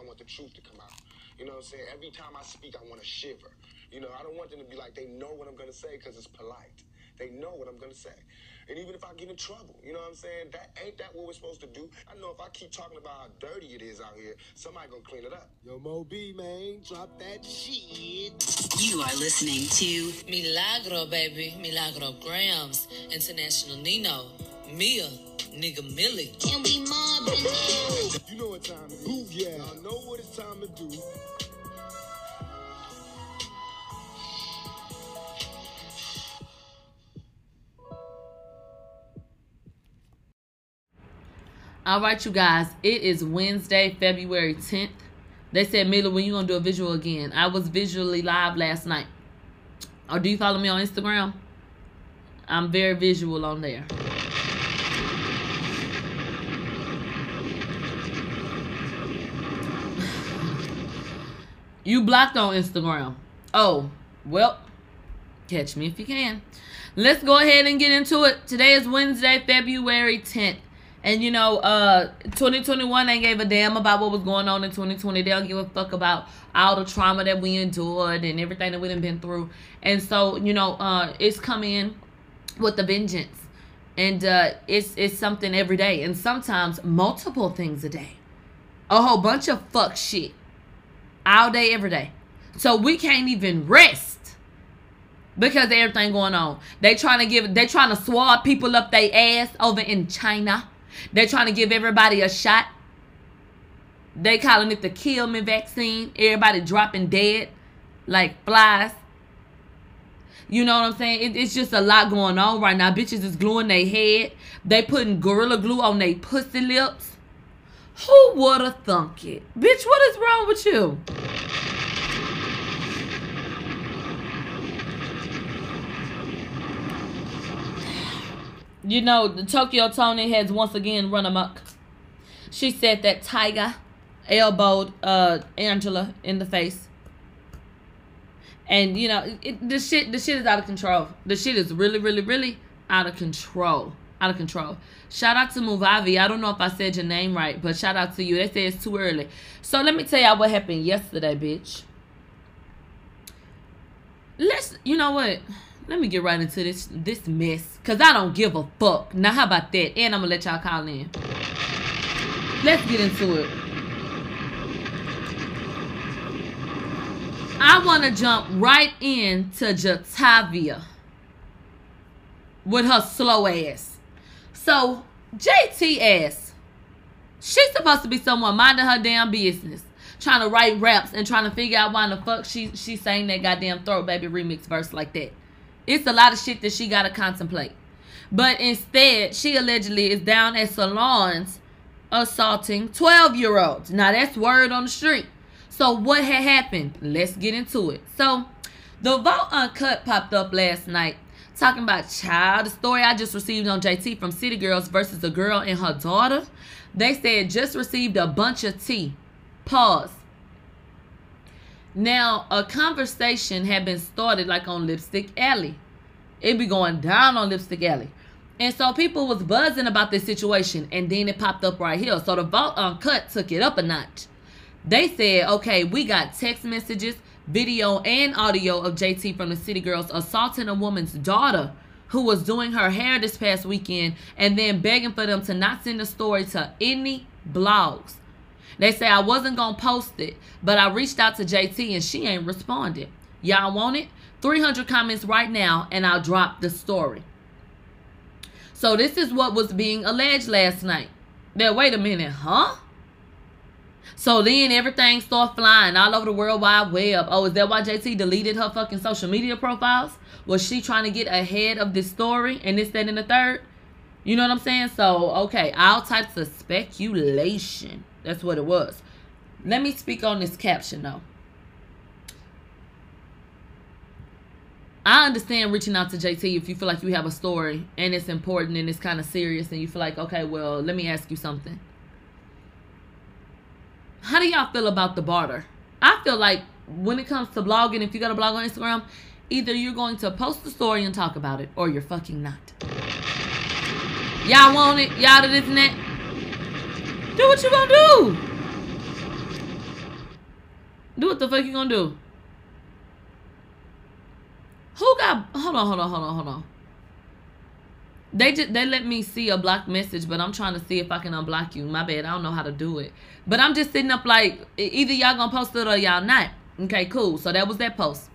I want the truth to come out. You know what I'm saying? Every time I speak, I want to shiver. You know, I don't want them to be like, they know what I'm going to say because it's polite. They know what I'm going to say. And even if I get in trouble, you know what I'm saying? That ain't that what we're supposed to do? I know if I keep talking about how dirty it is out here, somebody gonna clean it up. Yo, Mo B, man, drop that shit. You are listening to Milagro, baby. Milagro Gramz. International Nino. Mia. Nigga Millie. Can we mob in? You know what time to do, yeah. I know what it's time to do. All right, you guys. It is Wednesday, February 10th. They said, Mila, when you gonna do a visual again? I was visually live last night. Or do you follow me on Instagram? I'm very visual on there. You blocked on Instagram. Oh, well, catch me if you can. Let's go ahead and get into it. Today is Wednesday, February 10th. And you know, uh 2021 ain't gave a damn about what was going on in 2020. They don't give a fuck about all the trauma that we endured and everything that we done been through. And so, you know, uh it's coming in with the vengeance. And uh it's it's something every day. And sometimes multiple things a day. A whole bunch of fuck shit. All day, every day. So we can't even rest because everything going on. They trying to give they trying to swab people up their ass over in China. They're trying to give everybody a shot. They calling it the kill me vaccine. Everybody dropping dead like flies. You know what I'm saying? It, it's just a lot going on right now. Bitches is gluing their head. They putting gorilla glue on their pussy lips. Who would have thunk it? Bitch, what is wrong with you? You know, the Tokyo Toni has once again run amok. She said that Tyga elbowed uh, Angela in the face. And you know, it, the shit the shit is out of control. The shit is really, really, really out of control. Out of control. Shout out to Muvavi. I don't know if I said your name right, but shout out to you. They say it's too early. So let me tell y'all what happened yesterday, bitch. Let's you know what? let me get right into this this mess because i don't give a fuck now how about that and i'm gonna let y'all call in let's get into it i want to jump right into jatavia with her slow ass so JTS, she's supposed to be someone minding her damn business trying to write raps and trying to figure out why the fuck she she sang that goddamn throat baby remix verse like that it's a lot of shit that she got to contemplate. But instead, she allegedly is down at salons assaulting 12 year olds. Now, that's word on the street. So, what had happened? Let's get into it. So, the Vault Uncut popped up last night talking about child. The story I just received on JT from City Girls versus a girl and her daughter. They said just received a bunch of tea. Pause. Now, a conversation had been started like on Lipstick Alley. It be going down on Lipstick Alley. And so people was buzzing about this situation, and then it popped up right here. So the Vault uh, Uncut took it up a notch. They said, okay, we got text messages, video, and audio of JT from the City Girls assaulting a woman's daughter who was doing her hair this past weekend and then begging for them to not send the story to any blogs. They say I wasn't going to post it, but I reached out to JT and she ain't responded. Y'all want it? 300 comments right now and I'll drop the story. So this is what was being alleged last night. Now, wait a minute, huh? So then everything started flying all over the World Wide Web. Oh, is that why JT deleted her fucking social media profiles? Was she trying to get ahead of this story and this, that, and the third? You know what I'm saying? So, okay, all types of speculation. That's what it was. Let me speak on this caption though. I understand reaching out to JT if you feel like you have a story and it's important and it's kind of serious and you feel like, okay, well, let me ask you something. How do y'all feel about the barter? I feel like when it comes to blogging, if you got a blog on Instagram, either you're going to post the story and talk about it or you're fucking not. Y'all want it? Y'all this and that? Do what you gonna do. Do what the fuck you gonna do? Who got? Hold on, hold on, hold on, hold on. They just they let me see a block message, but I'm trying to see if I can unblock you. My bad, I don't know how to do it. But I'm just sitting up like either y'all gonna post it or y'all not. Okay, cool. So that was that post.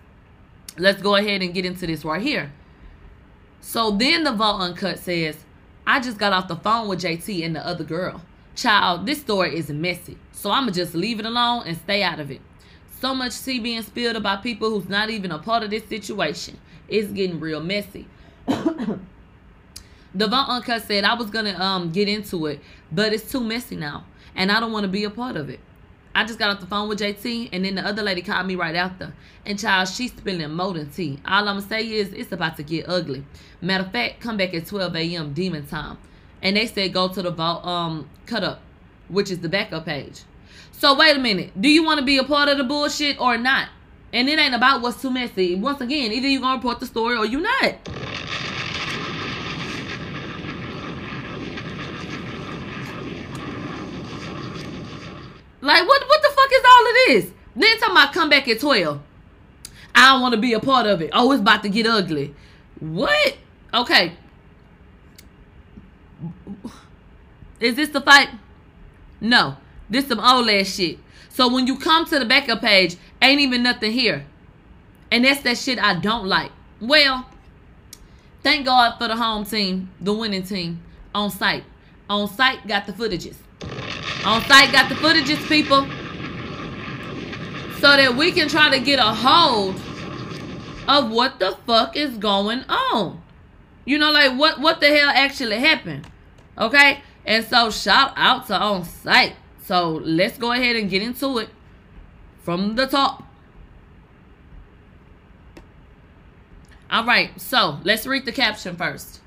Let's go ahead and get into this right here. So then the Vault Uncut says, I just got off the phone with JT and the other girl. Child, this story is messy. So I'ma just leave it alone and stay out of it. So much tea being spilled about people who's not even a part of this situation. It's getting real messy. Devon Uncut said I was gonna um get into it, but it's too messy now, and I don't want to be a part of it. I just got off the phone with JT, and then the other lady called me right after. And child, she's spilling more than tea. All I'ma say is it's about to get ugly. Matter of fact, come back at 12 a.m. demon time, and they said go to the vault um cut up, which is the backup page. So wait a minute, do you want to be a part of the bullshit or not? And it ain't about what's too messy. Once again, either you're gonna report the story or you not. Like what what the fuck is all of this? Then talking about come back at 12. I don't want to be a part of it. Oh, it's about to get ugly. What? Okay. Is this the fight? No. This some old ass shit. So when you come to the backup page, ain't even nothing here. And that's that shit I don't like. Well, thank God for the home team, the winning team, on site. On site got the footages. On site got the footages, people. So that we can try to get a hold of what the fuck is going on. You know, like what what the hell actually happened. Okay? And so shout out to on site. So let's go ahead and get into it from the top. All right, so let's read the caption first.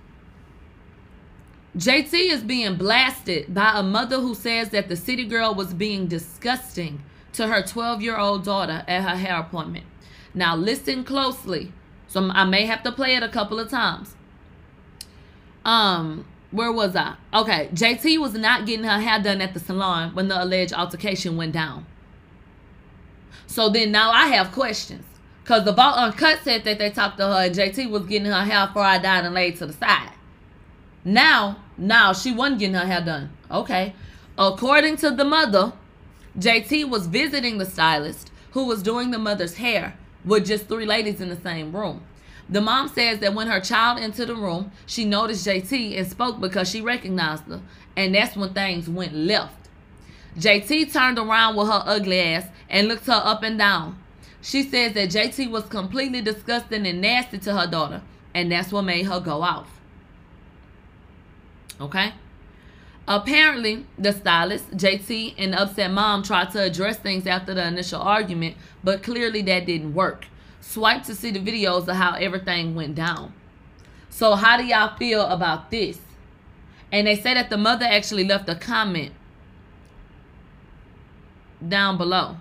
JT is being blasted by a mother who says that the city girl was being disgusting to her 12 year old daughter at her hair appointment. Now, listen closely. So I may have to play it a couple of times. Um, where was I? Okay, JT was not getting her hair done at the salon when the alleged altercation went down. So then now I have questions. Because the Vault Uncut said that they talked to her and JT was getting her hair before I died and laid to the side. Now, now she wasn't getting her hair done. Okay. According to the mother, JT was visiting the stylist who was doing the mother's hair with just three ladies in the same room. The mom says that when her child entered the room, she noticed JT and spoke because she recognized her. And that's when things went left. JT turned around with her ugly ass and looked her up and down. She says that JT was completely disgusting and nasty to her daughter, and that's what made her go off. Okay? Apparently, the stylist, JT, and upset mom tried to address things after the initial argument, but clearly that didn't work. Swipe to see the videos of how everything went down. So, how do y'all feel about this? And they say that the mother actually left a comment down below.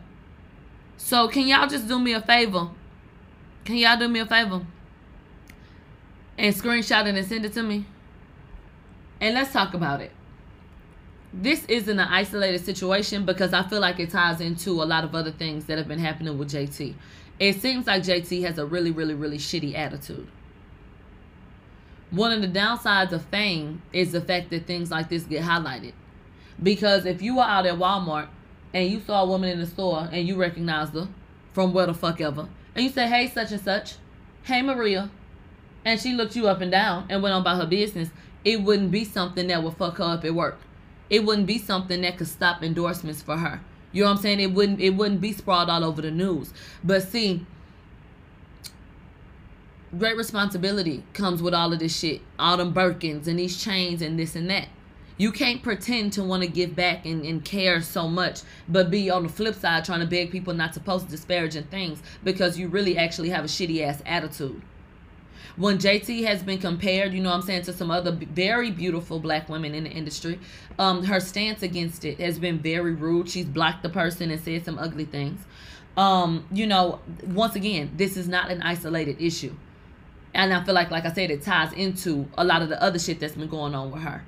So, can y'all just do me a favor? Can y'all do me a favor? And screenshot it and send it to me? And let's talk about it. This isn't an isolated situation because I feel like it ties into a lot of other things that have been happening with JT. It seems like JT has a really, really, really shitty attitude. One of the downsides of fame is the fact that things like this get highlighted. Because if you were out at Walmart and you saw a woman in the store and you recognized her from where the fuck ever, and you say, hey, such and such, hey, Maria, and she looked you up and down and went on about her business, it wouldn't be something that would fuck her up at work. It wouldn't be something that could stop endorsements for her. You know what I'm saying? It wouldn't it wouldn't be sprawled all over the news. But see, great responsibility comes with all of this shit. All them Birkins and these chains and this and that. You can't pretend to want to give back and, and care so much, but be on the flip side trying to beg people not to post disparaging things because you really actually have a shitty ass attitude when JT has been compared, you know what I'm saying, to some other very beautiful black women in the industry, um, her stance against it has been very rude. She's blocked the person and said some ugly things. Um, you know, once again, this is not an isolated issue. And I feel like, like I said, it ties into a lot of the other shit that's been going on with her.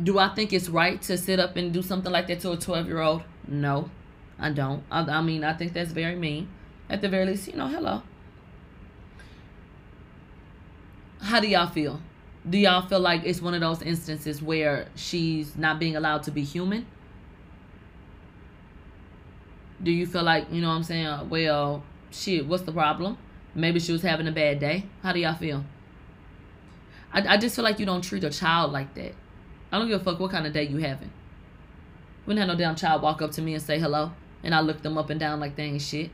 Do I think it's right to sit up and do something like that to a 12 year old? No. I don't. I, I mean, I think that's very mean. At the very least, you know, hello. How do y'all feel? Do y'all feel like it's one of those instances where she's not being allowed to be human? Do you feel like, you know what I'm saying? Uh, well, shit, what's the problem? Maybe she was having a bad day. How do y'all feel? I, I just feel like you don't treat a child like that. I don't give a fuck what kind of day you having. Wouldn't have no damn child walk up to me and say hello, and I look them up and down like they ain't shit.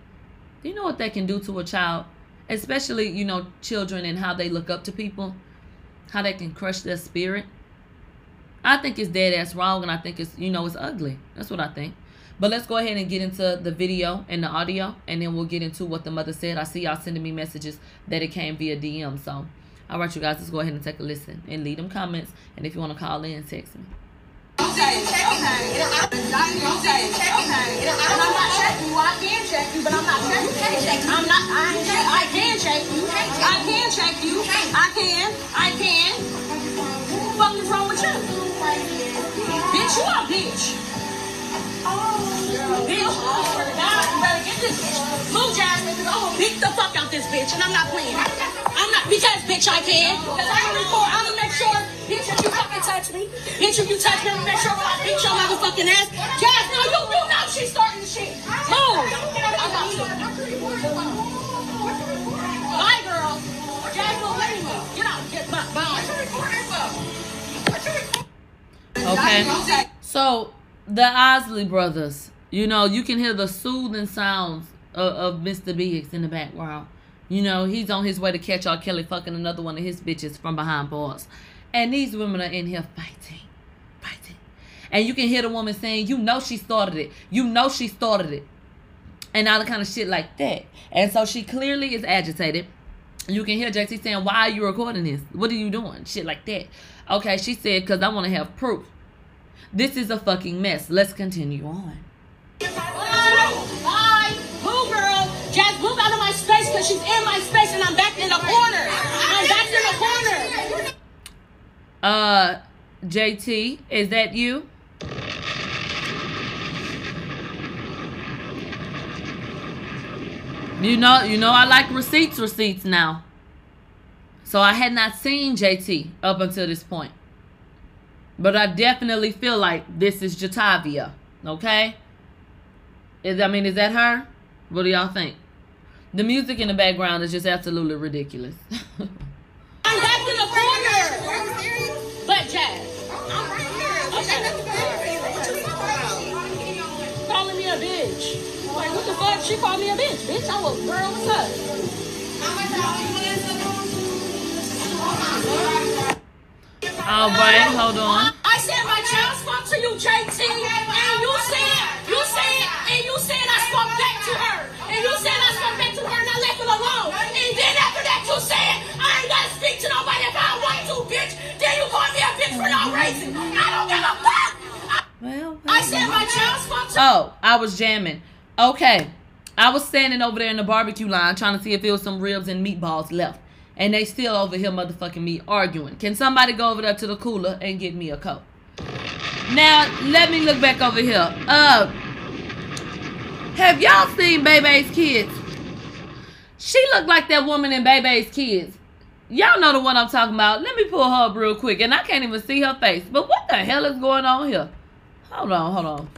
Do you know what that can do to a child? Especially, you know, children and how they look up to people, how they can crush their spirit. I think it's dead ass wrong, and I think it's, you know, it's ugly. That's what I think. But let's go ahead and get into the video and the audio, and then we'll get into what the mother said. I see y'all sending me messages that it came via DM. So, all right, you guys, let's go ahead and take a listen and leave them comments. And if you want to call in, text me. Okay, okay. Okay. And I'm not checking you. I can check you, but I'm not checking you. I'm not. I, I can check you. I can check you. I can. I can. What the fuck is wrong with you? Bitch, you a bitch. Bitch, I God, you better get this bitch. Move, Jasmine, beat the fuck out this bitch, and I'm not playing. I'm not, because, bitch, I can. Because I'm gonna record, I'm gonna make sure, bitch, if you fucking touch me, bitch, if you touch me, I'm gonna make sure I beat your motherfucking ass. Jazz, no, you, you know she's starting the shit. Move. I got you. Bye, girl. Jazz, no, let me Get out. Get, bye. Bye. Okay. So the Isley brothers, you know, you can hear the soothing sounds of, of Mr. Biggs in the background. You know, he's on his way to catch R. Kelly fucking another one of his bitches from behind bars. And these women are in here fighting. Fighting. And you can hear the woman saying, you know she started it. You know she started it. And all the kind of shit like that. And so she clearly is agitated. You can hear JT saying, why are you recording this? What are you doing? Shit like that. Okay, she said, because I want to have proof. This is a fucking mess. Let's continue on. Bye. Move, girl. Jazz, move out of my space because she's in my space and I'm back in the corner. I'm back in the corner. Uh, JT, is that you? You know, you know, I like receipts, receipts now. So I had not seen JT up until this point. But I definitely feel like this is Jatavia. Okay? Is I mean, is that her? What do y'all think? The music in the background is just absolutely ridiculous. But Jazz. Calling me a bitch. Like, what the fuck? She called me a bitch. Bitch, I'm a girl. What's up? All right, hold on. I said my child spoke to you, JT, and you said, you said, and you said I spoke back to her, and you said I spoke back to her, and I left it alone. And then after you said I ain't gotta speak to nobody if I want to, bitch. Then you call me a bitch for no reason. I don't give a fuck. Well, I said my child spoke to. Oh, I was jamming. Okay. I was standing over there in the barbecue line trying to see if there was some ribs and meatballs left. And they still over here motherfucking me arguing. Can somebody go over there to the cooler and get me a coke? Now, let me look back over here. Uh have y'all seen Bebe's kids? She looked like that woman in Bebe's kids. Y'all know the one I'm talking about. Let me pull her up real quick. And I can't even see her face. But what the hell is going on here? Hold on, hold on.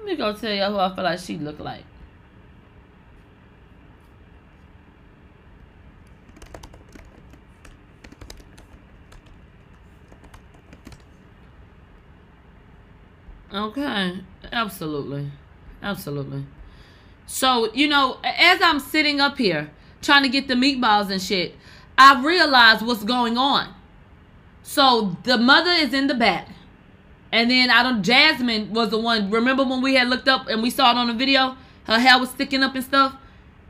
Let me go tell y'all who I feel like she look like. Okay, absolutely. Absolutely. So, you know, as I'm sitting up here trying to get the meatballs and shit, I realize what's going on. So the mother is in the back. And then I don't Jasmine was the one. Remember when we had looked up and we saw it on the video? Her hair was sticking up and stuff.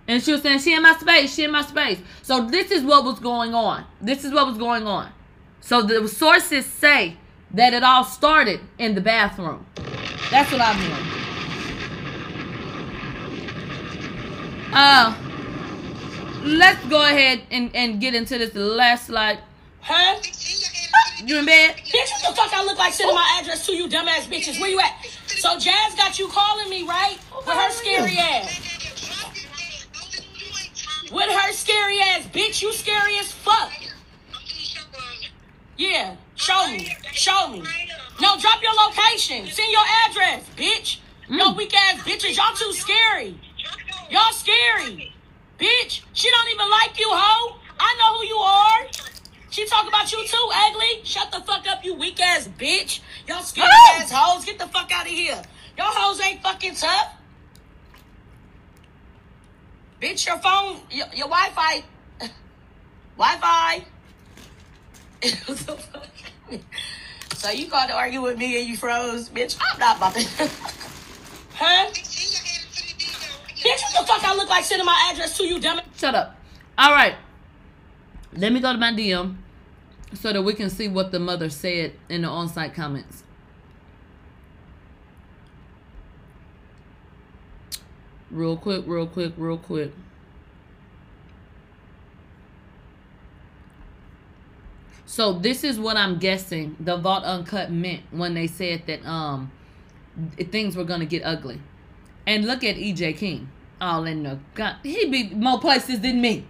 And she was saying, She in my space, she in my space. So this is what was going on. This is what was going on. So the sources say that it all started in the bathroom. That's what I'm hearing. Uh let's go ahead and, and get into this last slide. Huh? You in bed? Bitch, what the fuck I look like sending my address to you dumbass bitches? Where you at? So Jazz got you calling me, right? With her scary ass. With her scary ass. Bitch, you scary as fuck. Yeah, show me. Show me. No, drop your location. Send your address, bitch. Yo, weak ass bitches. Y'all too scary. Y'all scary. Bitch, she don't even like you, hoe. I know who you are. She talk about you too, ugly. Shut the fuck up, you weak ass bitch. Y'all scary Oh! ass hoes. Get the fuck out of here. Y'all hoes ain't fucking tough. Bitch, your phone, your, your Wi-Fi, Wi-Fi. What the fuck? so you got to argue with me and you froze, bitch. I'm not about to. huh? Bitch, what the fuck I look like sending my address to you, dumb? Shut up. All right. Let me go to my DM so that we can see what the mother said in the on-site comments. Real quick, real quick, real quick. So this is what I'm guessing the Vault Uncut meant when they said that um things were gonna get ugly. And look at EJ King. All in the God, he be more places than me.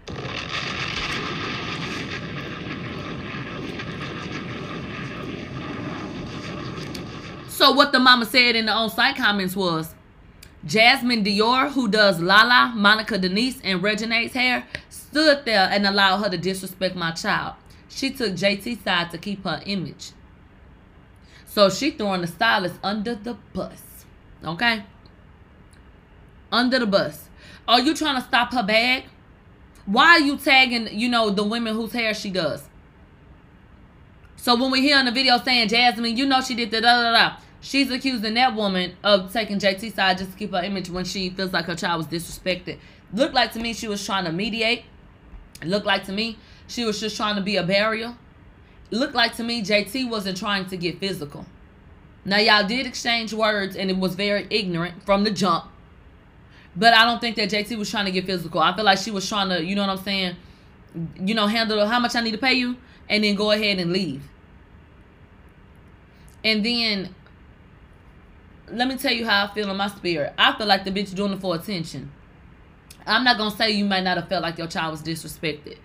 So what the mama said in the on-site comments was, Jasmine Dior, who does Lala, Monica Denise, and Reginae's hair, stood there and allowed her to disrespect my child. She took JT's side to keep her image. So she throwing the stylist under the bus. Okay? Under the bus. Are you trying to stop her bag? Why are you tagging, you know, the women whose hair she does? So when we hear in the video saying Jasmine, you know she did the da da da. She's accusing that woman of taking JT side just to keep her image when she feels like her child was disrespected. Looked like to me she was trying to mediate. Looked like to me she was just trying to be a barrier. Looked like to me JT wasn't trying to get physical. Now y'all did exchange words and it was very ignorant from the jump. But I don't think that JT was trying to get physical. I feel like she was trying to, you know what I'm saying? You know, handle how much I need to pay you and then go ahead and leave. And then let me tell you how I feel in my spirit. I feel like the bitch doing it for attention. I'm not gonna say you might not have felt like your child was disrespected.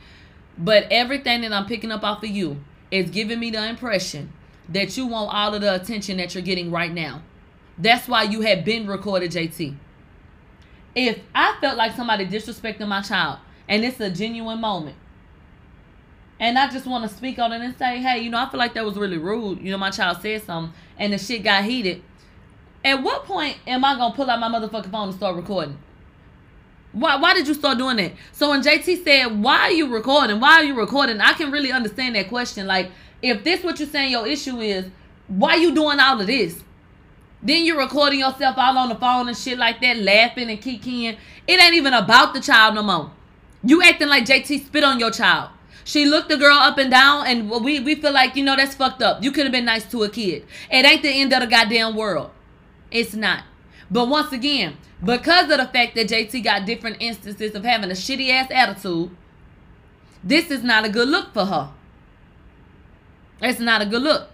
But everything that I'm picking up off of you is giving me the impression that you want all of the attention that you're getting right now. That's why you had been recorded, JT. If I felt like somebody disrespecting my child and it's a genuine moment, and I just want to speak on it and say, hey, you know, I feel like that was really rude. You know, my child said something and the shit got heated. At what point am I gonna pull out my motherfucking phone and start recording? Why why did you start doing that? So when JT said, Why are you recording? Why are you recording? I can really understand that question. Like, if this what you're saying your issue is, why you doing all of this? Then you're recording yourself all on the phone and shit like that, laughing and kicking. It ain't even about the child no more. You acting like JT spit on your child. She looked the girl up and down, and we, we feel like, you know, that's fucked up. You could have been nice to a kid. It ain't the end of the goddamn world. It's not. But once again, because of the fact that JT got different instances of having a shitty ass attitude, this is not a good look for her. It's not a good look.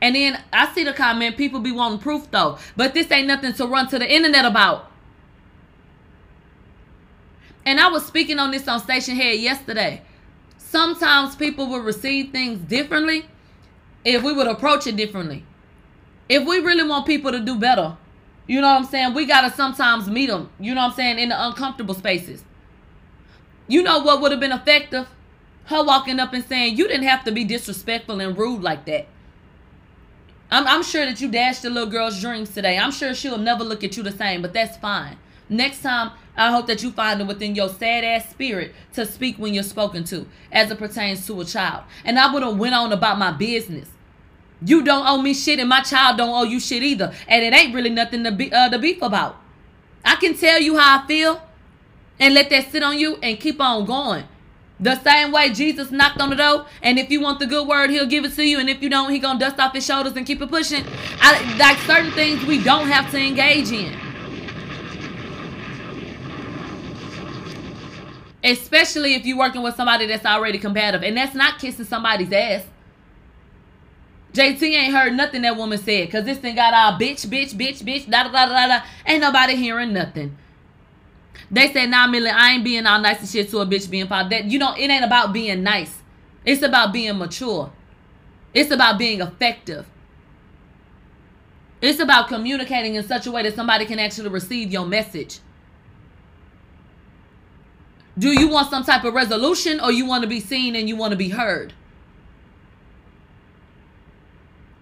And then I see the comment, people be wanting proof though. But this ain't nothing to run to the internet about. And I was speaking on this on Stationhead yesterday. Sometimes people will receive things differently if we would approach it differently. If we really want people to do better, you know what I'm saying? We got to sometimes meet them, you know what I'm saying, in the uncomfortable spaces. You know what would have been effective? Her walking up and saying, You didn't have to be disrespectful and rude like that. I'm, I'm sure that you dashed the little girl's dreams today. I'm sure she'll never look at you the same, but that's fine. Next time, I hope that you find it within your sad ass spirit to speak when you're spoken to, as it pertains to a child. And I would have went on about my business. You don't owe me shit, and my child don't owe you shit either. And it ain't really nothing to be uh, to beef about. I can tell you how I feel, and let that sit on you, and keep on going. The same way Jesus knocked on the door, and if you want the good word, he'll give it to you, and if you don't, he gonna dust off his shoulders and keep it pushing. I, like certain things we don't have to engage in. Especially if you're working with somebody that's already combative. And that's not kissing somebody's ass. JT ain't heard nothing that woman said. Cause this thing got all bitch, bitch, bitch, bitch, da da da da da. Ain't nobody hearing nothing. They said, nah, Millie, I ain't being all nice and shit to a bitch being found. That you know, it ain't about being nice. It's about being mature. It's about being effective. It's about communicating in such a way that somebody can actually receive your message. Do you want some type of resolution or you want to be seen and you want to be heard?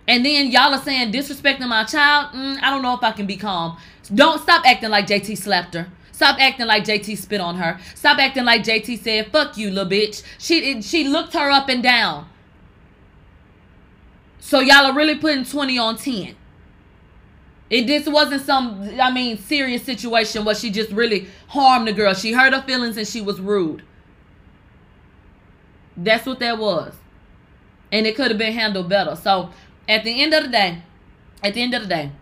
And then y'all are saying disrespecting my child. Mm, I don't know if I can be calm. Don't stop acting like JT slapped her. Stop acting like JT spit on her. Stop acting like JT said, "Fuck you, little bitch." She she looked her up and down. So y'all are really putting 20 on 10. It just wasn't some, I mean, serious situation where she just really harmed the girl. She hurt her feelings and she was rude. That's what that was. And it could have been handled better. So at the end of the day, at the end of the day,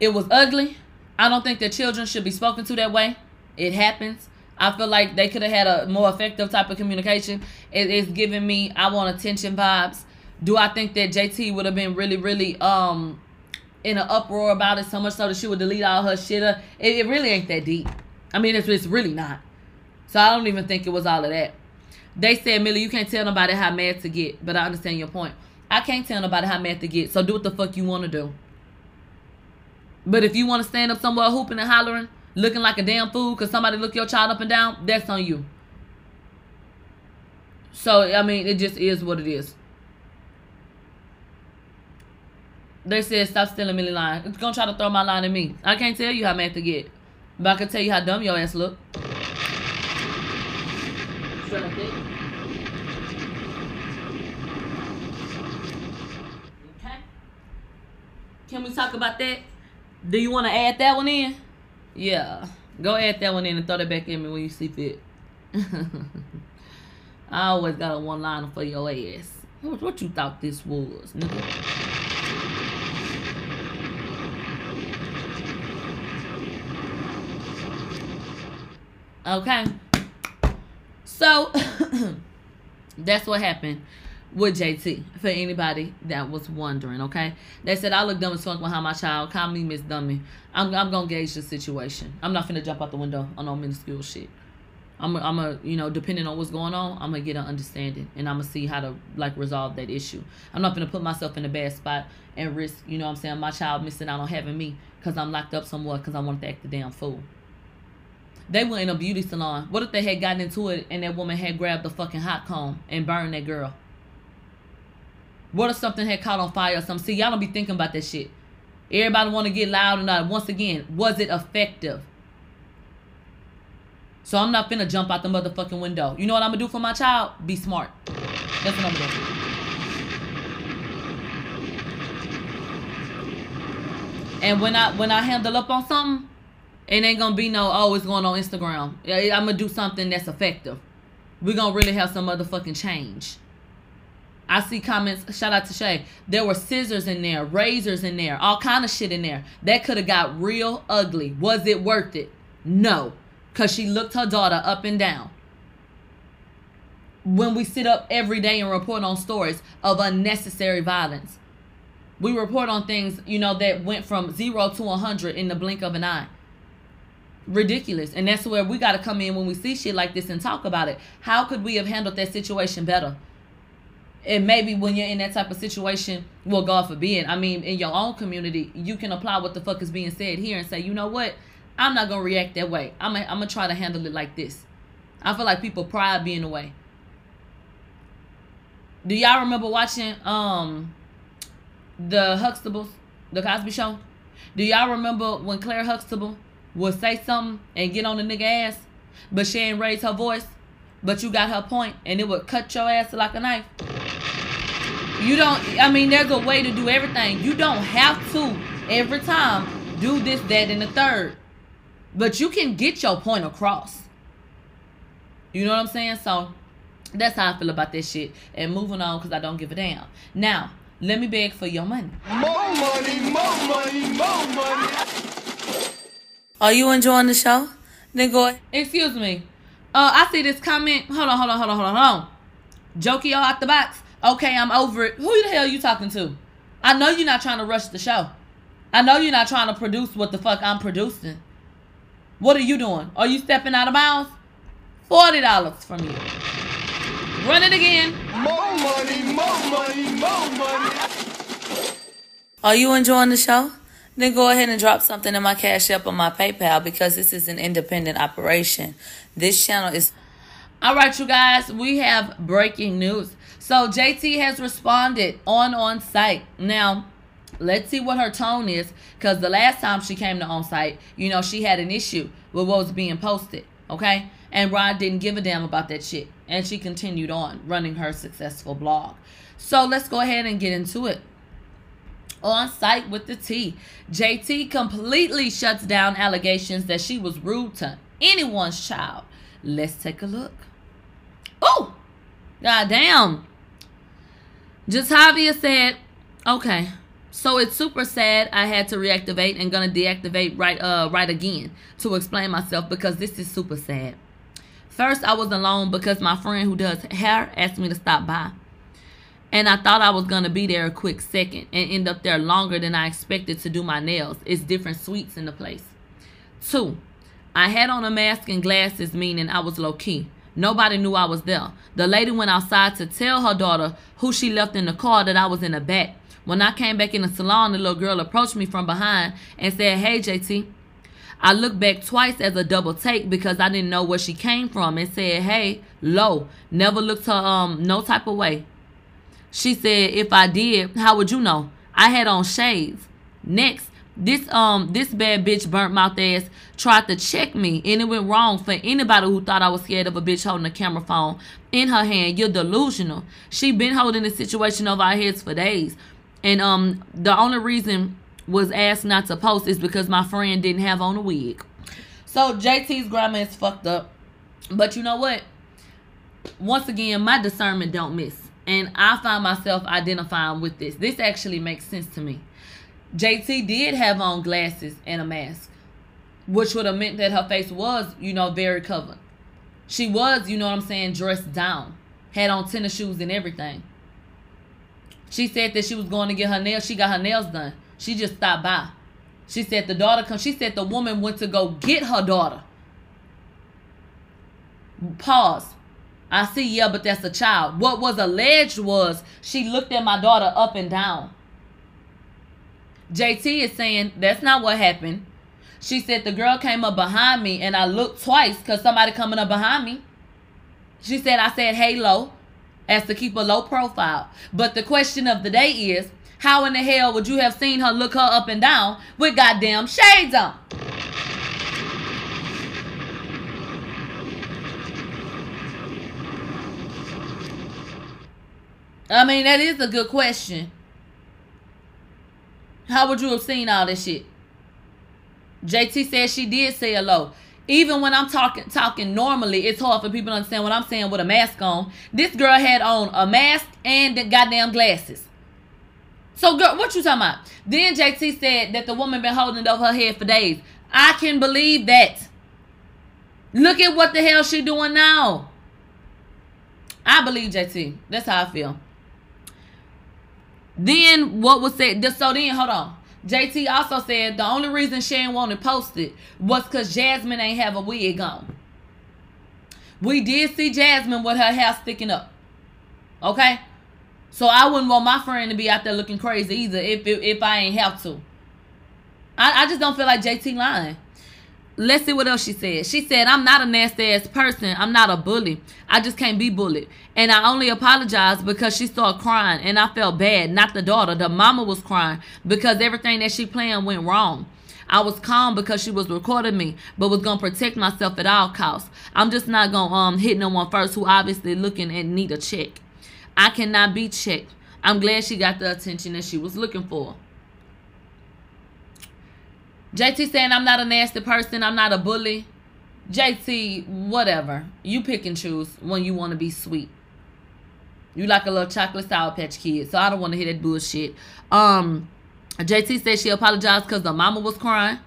it was ugly. I don't think that children should be spoken to that way. It happens. I feel like they could have had a more effective type of communication. It is giving me I want attention vibes. Do I think that JT would have been really, really um in an uproar about it so much so that she would delete all her shit? It, it really ain't that deep. I mean, it's, it's really not. So I don't even think it was all of that. They said, Millie, you can't tell nobody how mad to get, but I understand your point. I can't tell nobody how mad to get, so do what the fuck you want to do. But if you want to stand up somewhere hooping and hollering, looking like a damn fool because somebody look your child up and down, that's on you. So, I mean, it just is what it is. They said stop stealing Millie line. It's gonna try to throw my line at me. I can't tell you how mad to get. But I can tell you how dumb your ass look. Okay. Can we talk about that? Do you want to add that one in? Yeah. Go add that one in and throw that back in me when you see fit. I always got a one liner for your ass. What, what you thought this was, nigga? Okay. So that's what happened with JT. For anybody that was wondering, okay? They said I look dumb as fuck behind my child. Call me Miss Dummy. I'm I'm gonna gauge the situation. I'm not finna jump out the window on no minuscule shit. I'm I'm a you know depending on what's going on, I'm gonna get an understanding and I'm gonna see how to like resolve that issue. I'm not gonna put myself in a bad spot and risk you know what I'm saying my child missing out on having me because I'm locked up somewhere because I want to act the damn fool. They were in a beauty salon. What if they had gotten into it and that woman had grabbed the fucking hot comb and burned that girl? What if something had caught on fire or something? See, y'all don't be thinking about that shit. Everybody want to get loud and loud. Once again, was it effective? So I'm not finna jump out the motherfucking window. You know what I'm gonna do for my child? Be smart. That's what I'm gonna do. And when I when I handle up on something, it ain't gonna be no, oh, it's going on Instagram. I'm gonna do something that's effective. We're gonna really have some motherfucking change. I see comments, shout out to Shay. There were scissors in there, razors in there, all kind of shit in there. That could have got real ugly. Was it worth it? No. Cause she looked her daughter up and down. When we sit up every day and report on stories of unnecessary violence. We report on things, you know, that went from zero to a hundred in the blink of an eye ridiculous. And that's where we got to come in when we see shit like this and talk about it. How could we have handled that situation better? And maybe when you're in that type of situation, well, God forbid, I mean, in your own community, you can apply what the fuck is being said here and say, you know what? I'm not to react that way. I'm to try to handle it like this. I feel like people pride being away. Do y'all remember watching um the Huxtables, the Cosby Show? Do y'all remember when Claire Huxtable would say something and get on the nigga ass, but she ain't raise her voice, but you got her point, and it would cut your ass like a knife. You don't, I mean, there's a way to do everything. You don't have to every time do this, that, and the third. But you can get your point across. You know what I'm saying? So that's how I feel about this shit. And moving on because I don't give a damn. Now, let me beg for your money. More money, more money, more money. Are you enjoying the show? Then go. Excuse me. Uh, I see this comment. Hold on, hold on, hold on, hold on, hold on. Jokey out the box. Okay, I'm over it. Who the hell are you talking to? I know you're not trying to rush the show. I know you're not trying to produce what the fuck I'm producing. What are you doing? Are you stepping out of bounds? Forty dollars from you. Run it again. More money, more money, more money. Are you enjoying the show? Then go ahead and drop something in my Cash App or my PayPal because this is an independent operation. This channel is. All right, you guys, we have breaking news. So JT has responded on on site. Now, let's see what her tone is because the last time she came to on site, you know, she had an issue with what was being posted. Okay, and Rod didn't give a damn about that shit, and she continued on running her successful blog. So let's go ahead and get into it on site with the T. JT completely shuts down allegations that she was rude to anyone's child. Let's take a look. Oh, goddamn. Javia said, okay, so it's super sad I had to reactivate and gonna deactivate right uh right again to explain myself because this is super sad. First, I was alone because my friend who does hair asked me to stop by. And I thought I was to be there a quick second and end up there longer than I expected to do my nails. It's different suites in the place. Two, I had on a mask and glasses, meaning I was low key. Nobody knew I was there. The lady went outside to tell her daughter who she left in the car that I was in the back. When I came back in the salon, the little girl approached me from behind and said, Hey, JT. I looked back twice as a double take because I didn't know where she came from and said, Hey, low. Never looked her um no type of way. She said, if I did, how would you know? I had on shades. Next, this um this bad bitch burnt mouth ass tried to check me and it went wrong for anybody who thought I was scared of a bitch holding a camera phone in her hand. You're delusional. She been holding the situation over our heads for days. And um the only reason was asked not to post is because my friend didn't have on a wig. So JT's grandma is fucked up. But you know what? Once again, my discernment don't miss. And I find myself identifying with this. This actually makes sense to me. JT did have on glasses and a mask, which would have meant that her face was, you know, very covered. She was, you know what I'm saying, dressed down, had on tennis shoes and everything. She said that she was going to get her nails. She got her nails done. She just stopped by. She said the daughter come. She said the woman went to go get her daughter. Pause. I see, yeah, but that's a child. What was alleged was she looked at my daughter up and down. JT is saying that's not what happened. She said the girl came up behind me and I looked twice because somebody coming up behind me. She said I said halo as to keep a low profile. But the question of the day is how in the hell would you have seen her look her up and down with goddamn shades on? I mean, that is a good question. How would you have seen all this shit? JT said she did say hello. Even when I'm talking talking normally, it's hard for people to understand what I'm saying with a mask on. This girl had on a mask and the goddamn glasses. So, girl, what you talking about? Then JT said that the woman been holding it over her head for days. I can believe that. Look at what the hell she doing now. I believe JT. That's how I feel. Then what was said? So then, hold on. JT also said the only reason she didn't want to post it was because Jasmine ain't have a wig on. We did see Jasmine with her hair sticking up. Okay? So I wouldn't want my friend to be out there looking crazy either if if, if I ain't have to. I, I just don't feel like JT lying. Let's see what else she said. She said, I'm not a nasty ass person. I'm not a bully. I just can't be bullied. And I only apologized because she started crying and I felt bad. Not the daughter. The mama was crying because everything that she planned went wrong. I was calm because she was recording me, but was gonna protect myself at all costs. I'm just not gonna um hit no one first who obviously looking and need a check. I cannot be checked. I'm glad she got the attention that she was looking for. JT saying I'm not a nasty person, I'm not a bully. JT, whatever. You pick and choose when you want to be sweet. You like a little chocolate sour patch kid, so I don't want to hear that bullshit. Um, JT said she apologized because the mama was crying.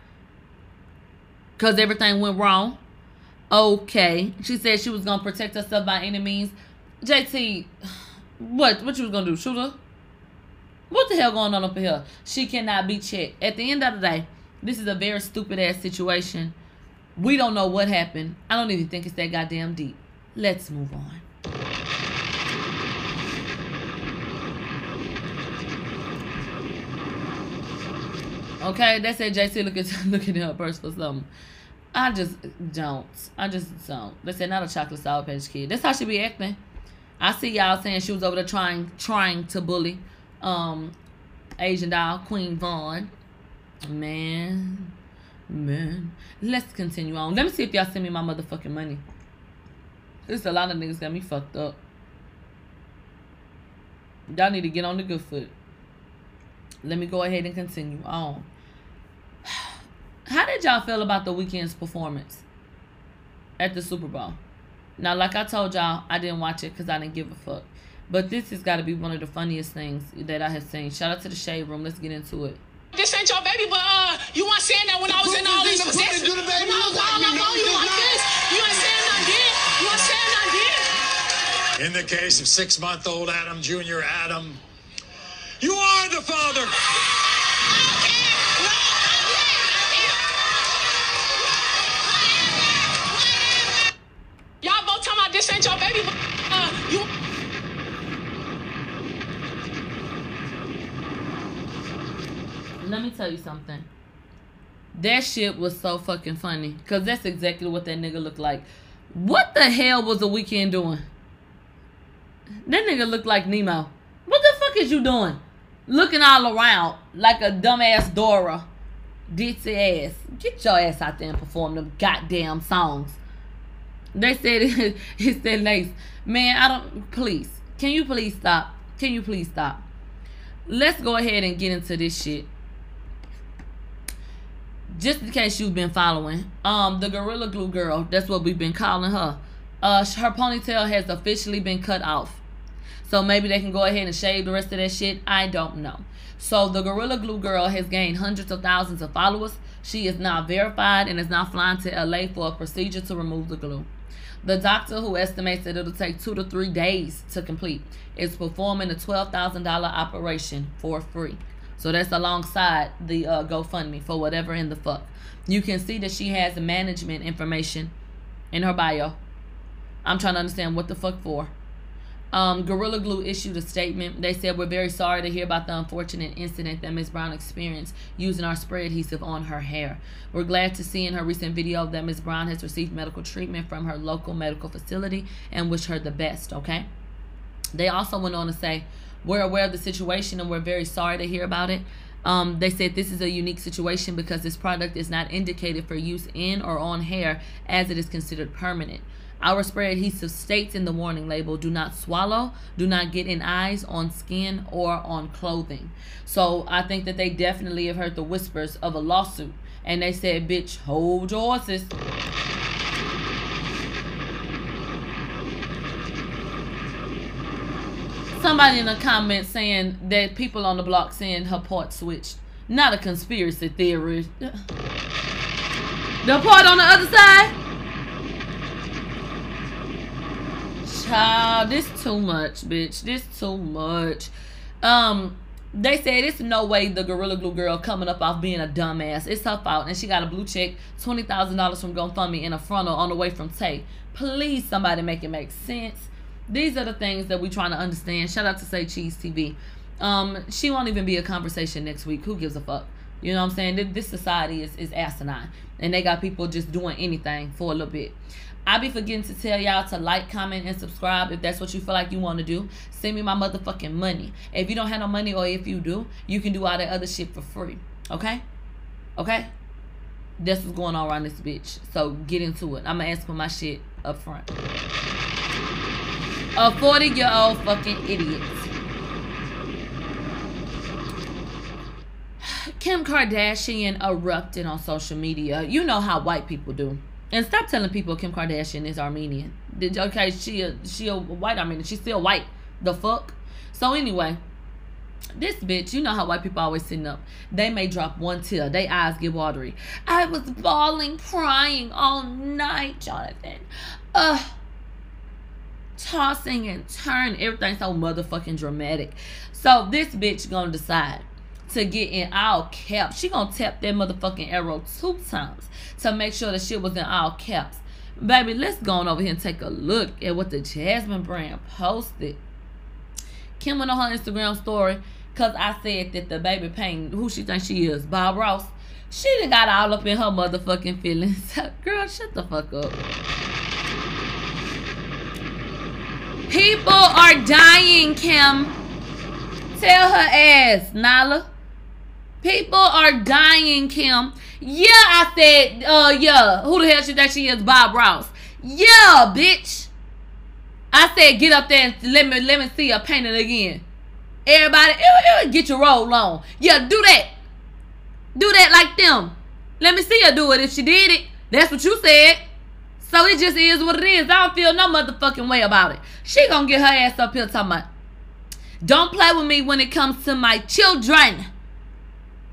Because everything went wrong. Okay. She said she was to protect herself by any means. JT, What? What you was gonna do? Shoot her? What the hell going on up here? She cannot be checked. At the end of the day, this is a very stupid ass situation. We don't know what happened. I don't even think it's that goddamn deep. Let's move on. Okay, they said JC look at looking at her purse for something. I just don't. I just don't. They said not a chocolate sour patch kid. That's how she be acting. I see y'all saying she was over there trying trying to bully um Asian doll Queen Vaughn. Man, man. Let's continue on. Let me see if y'all send me my motherfucking money. There's a lot of niggas got me fucked up. Y'all need to get on the good foot. Let me go ahead and continue on. How did y'all feel about the Weeknd's performance at the Super Bowl? Now, like I told y'all, I didn't watch it because I didn't give a fuck. But this has got to be one of the funniest things that I have seen. Shout out to the Shade Room. Let's get into it. This ain't your baby, but uh, you weren't saying that when I was in all these possessions. the When I was all up on nigga, you like this, you ain't saying I did. You ain't saying I did. In the case of six month old Adam Jr. Adam, you are the father. Y'all both talking about this ain't your baby, but uh, you. Let me tell you something. That shit was so fucking funny. Cause that's exactly what that nigga looked like. What the hell was the Weeknd doing? That nigga looked like Nemo. What the fuck is you doing? Looking all around like a dumbass Dora. Ditzy ass. Get your ass out there and perform them goddamn songs. They said it, it said nice. Man, I don't please. Can you please stop? Can you please stop? Let's go ahead and get into this shit just in case you've been following, um, the Gorilla Glue girl, that's what we've been calling her. Uh, her ponytail has officially been cut off. So maybe they can go ahead and shave the rest of that shit. I don't know. So the Gorilla Glue girl has gained hundreds of thousands of followers. She is now verified and is now flying to LA for a procedure to remove the glue. The doctor, who estimates that it'll take two to three days to complete, is performing a $12,000 operation for free. So that's alongside the uh, GoFundMe for whatever in the fuck. You can see that she has management information in her bio. I'm trying to understand what the fuck for. Um, Gorilla Glue issued a statement. They said, We're very sorry to hear about the unfortunate incident that Ms. Brown experienced using our spray adhesive on her hair. We're glad to see in her recent video that Ms. Brown has received medical treatment from her local medical facility and wish her the best, okay? They also went on to say, We're aware of the situation and we're very sorry to hear about it. Um, they said this is a unique situation because this product is not indicated for use in or on hair as it is considered permanent. Our spray adhesive states in the warning label do not swallow, do not get in eyes, on skin, or on clothing. So I think that they definitely have heard the whispers of a lawsuit. And they said, bitch, hold your horses. Somebody in the comments saying that people on the block saying her part switched. Not a conspiracy theory. The part on the other side? Child, this too much, bitch. This too much. Um, they said it's no way the Gorilla Glue girl coming up off being a dumbass. It's her fault, and she got a blue check, twenty thousand dollars from GoFundMe, and a frontal on the way from Tay. Please, somebody make it make sense. These are the things that we trying to understand. Shout out to Say Cheese TV. Um, she won't even be a conversation next week. Who gives a fuck? You know what I'm saying? This- society is, is asinine. And they got people just doing anything for a little bit. I be forgetting to tell y'all to like, comment, and subscribe if that's what you feel like you want to do. Send me my motherfucking money. If you don't have no money, or if you do, you can do all that other shit for free. Okay? Okay? That's what's going on around this bitch. So get into it. I'm gonna ask for my shit up front. A 40 year old fucking idiot. Kim Kardashian erupted on social media. You know how white people do. And stop telling people Kim Kardashian is Armenian. Did okay? She a she a white Armenian. She's still white. The fuck. So anyway, this bitch, you know how white people always sitting up. They may drop one tear. They eyes get watery. I was bawling, crying all night, Jonathan. Ugh. Tossing and turning. Everything so motherfucking dramatic. So this bitch gonna decide to get in all caps. She gonna tap that motherfucking arrow two times to make sure the shit was in all caps. Baby, let's go on over here and take a look at what the Jasmine brand posted. Kim went on her Instagram story because I said that the baby pain, who she thinks she is, Bob Ross, she done got all up in her motherfucking feelings. Girl, shut the fuck up. People are dying, Kim. Tell her ass, Nala. People are dying, Kim. Yeah, I said, uh, yeah. Who the hell she think she is? Bob Ross. Yeah, bitch. I said, get up there and let me let me see her painting again. Everybody, ew, ew, get your roll on. Yeah, do that. Do that like them. Let me see her do it if she did it. That's what you said. So it just is what it is. I don't feel no motherfucking way about it. She gonna get her ass up here talking about, don't play with me when it comes to my children.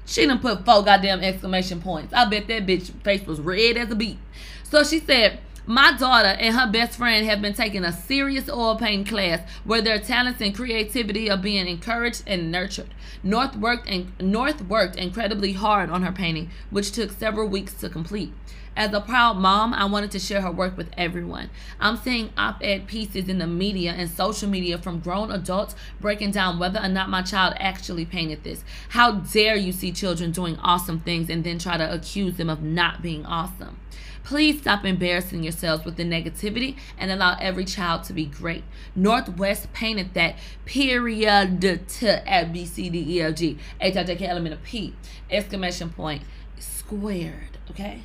She done put four goddamn exclamation points. I bet that bitch face was red as a beet. So she said, my daughter and her best friend have been taking a serious oil painting class where their talents and creativity are being encouraged and nurtured. North worked and North worked incredibly hard on her painting, which took several weeks to complete. As a proud mom, I wanted to share her work with everyone. I'm seeing op ed pieces in the media and social media from grown adults breaking down whether or not my child actually painted this. How dare you see children doing awesome things and then try to accuse them of not being awesome? Please stop embarrassing yourselves with the negativity and allow every child to be great. North West painted that period to A B C D E F G H I J K M N P exclamation point squared. Okay.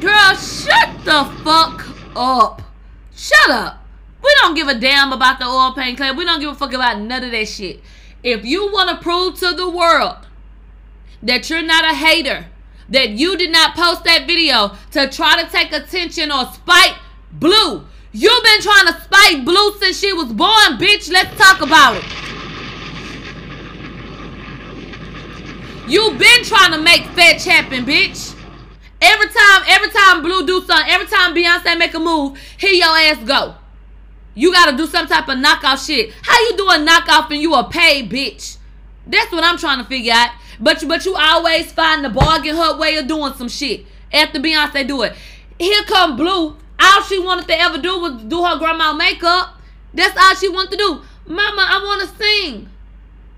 Girl, shut the fuck up. Shut up. We don't give a damn about the oil paint clay. We don't give a fuck about none of that shit. If you want to prove to the world that you're not a hater, that you did not post that video to try to take attention or spite Blue. You've been trying to spite Blue since she was born, bitch. Let's talk about it. You've been trying to make fetch happen, bitch. Every time, every time Blue do something, every time Beyonce make a move, here your ass go. You gotta do some type of knockoff shit. How you do a knockoff and you a paid bitch? That's what I'm trying to figure out. But you, but you always find the bargain hut way of doing some shit after Beyonce do it. Here come Blue. All she wanted to ever do was do her grandma makeup. That's all she wanted to do. Mama, I want to sing.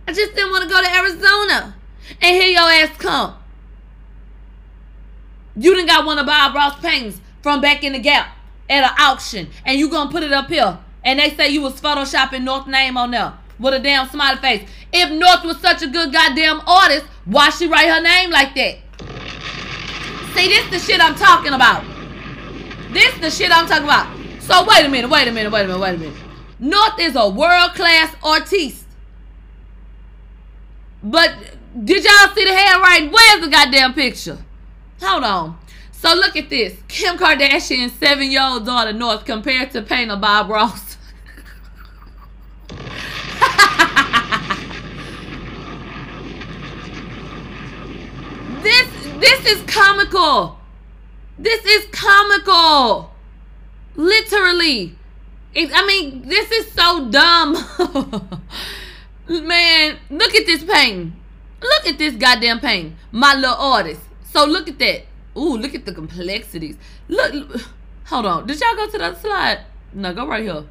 I just didn't want to go to Arizona. And here your ass come. You done got one of Bob Ross paintings from back in the gap at an auction. And you gonna put it up here. And they say you was photoshopping North name on there with a damn smiley face. If North was such a good goddamn artist, why she write her name like that? See, this the shit I'm talking about. This the shit I'm talking about. So wait a minute, wait a minute, wait a minute, wait a minute. North is a world-class artiste. But did y'all see the handwriting? Where's the goddamn picture? Hold on. So look at this. Kim Kardashian's seven-year-old daughter North compared to painter Bob Ross. this this is comical. This is comical. Literally. It, I mean, this is so dumb. Man, look at this painting. Look at this goddamn painting. My little artist. So look at that. Ooh, look at the complexities. Look, hold on. Did y'all go to that slide? No, go right here.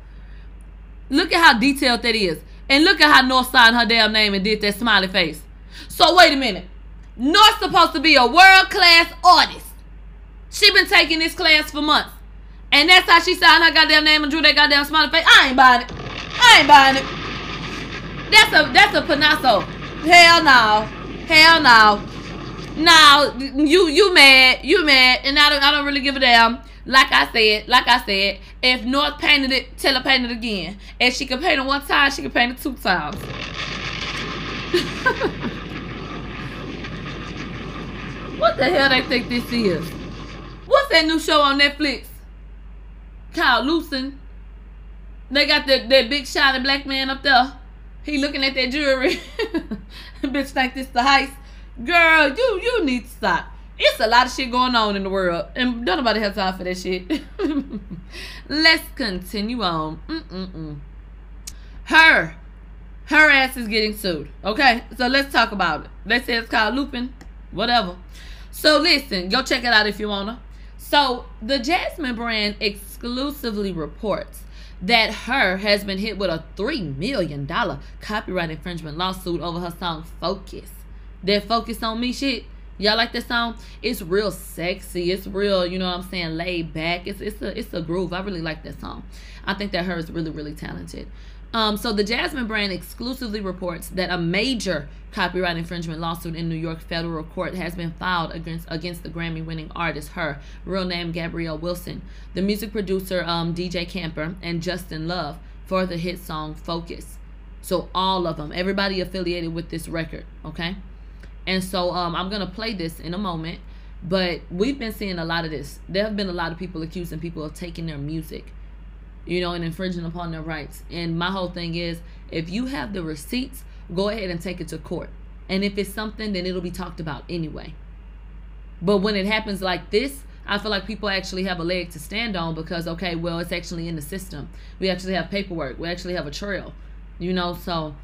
Look at how detailed that is. And look at how North signed her damn name and did that smiley face. So wait a minute. North's supposed to be a world-class artist. She been taking this class for months. And that's how she signed her goddamn name and drew that goddamn smiley face. I ain't buying it. I ain't buying it. That's a that's a Panasso. Hell no. Hell no. No, you you mad. You mad. And I don't I don't really give a damn. Like I said, like I said, if North painted it, tell her paint it again. If she can paint it one time, she can paint it two times. what the hell they think this is? What's that new show on Netflix? Kyle Lucen. They got that, that big shiny black man up there. He looking at that jewelry. Bitch think this the heist. Girl, you you need to stop. It's a lot of shit going on in the world, and don't nobody have time for that shit. Let's continue on. Mm-mm-mm. Her, her ass is getting sued. Okay, so let's talk about it. They say it's called looping, whatever. So listen, go check it out if you wanna. So the Jasmine brand exclusively reports that her has been hit with a three million dollar copyright infringement lawsuit over her song Focus. That focus on me shit. Y'all like this song? It's real sexy. It's real, you know what I'm saying, laid back. It's it's a it's a groove. I really like that song. I think that her is really, really talented. Um, so the Jasmine brand exclusively reports that a major copyright infringement lawsuit in New York federal court has been filed against against the Grammy-winning artist, her real name Gabrielle Wilson, the music producer um, DJ Camper, and Justin Love for the hit song Focus. So all of them, everybody affiliated with this record, okay? And so um, I'm gonna play this in a moment, but we've been seeing a lot of this. There have been a lot of people accusing people of taking their music you know, and infringing upon their rights. And my whole thing is if you have the receipts, go ahead and take it to court. And if it's something, then it'll be talked about anyway. But when it happens like this, I feel like people actually have a leg to stand on because, okay, well, it's actually in the system. We actually have paperwork, we actually have a trail, you know, so.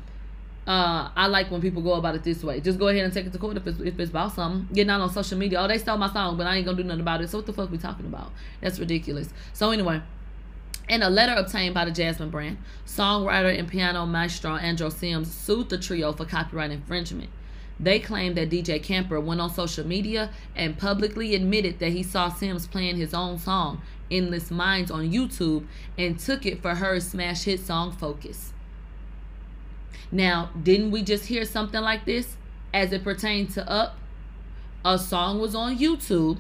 Uh, I like when people go about it this way. Just go ahead and take it to court if it's, if it's about something. Getting out on social media. Oh, they stole my song, but I ain't gonna do nothing about it. So what the fuck we talking about? That's ridiculous. So anyway, in a letter obtained by the Jasmine brand, songwriter and piano maestro Andrew Sims sued the trio for copyright infringement. They claimed that DJ Camper went on social media and publicly admitted that he saw Sims playing his own song, Endless Minds, on YouTube and took it for her smash hit song Focus. Now, didn't we just hear something like this as it pertained to Up? A song was on YouTube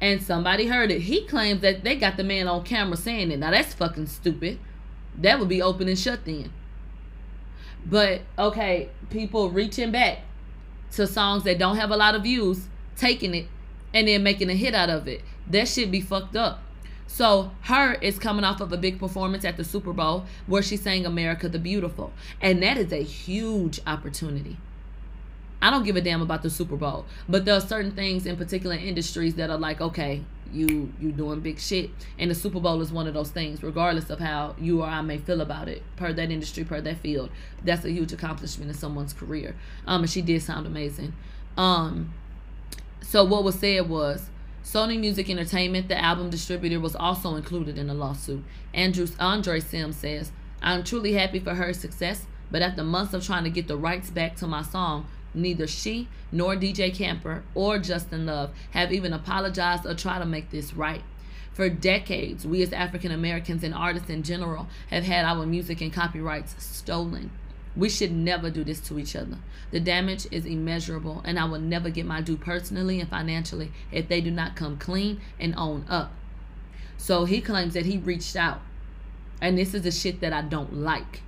and somebody heard it. He claims that they got the man on camera saying it. Now that's fucking stupid. That would be open and shut then. But okay, people reaching back to songs that don't have a lot of views, taking it and then making a hit out of it. That should be fucked up. So her is coming off of a big performance at the Super Bowl where she sang America the Beautiful. And that is a huge opportunity. I don't give a damn about the Super Bowl, but there are certain things in particular industries that are like, okay, you you doing big shit, and the Super Bowl is one of those things. Regardless of how you or I may feel about it, per that industry, per that field, that's a huge accomplishment in someone's career. Um, and she did sound amazing. Um, so what was said was. Sony Music Entertainment, the album distributor, was also included in the lawsuit. Andrew Andre Sims says, "I'm truly happy for her success, but after months of trying to get the rights back to my song, Neither she nor DJ Camper or Justin Love have even apologized or tried to make this right. For decades, we as African Americans and artists in general have had our music and copyrights stolen. We should never do this to each other. The damage is immeasurable, and I will never get my due personally and financially if they do not come clean and own up. So he claims that he reached out. And this is the shit that I don't like.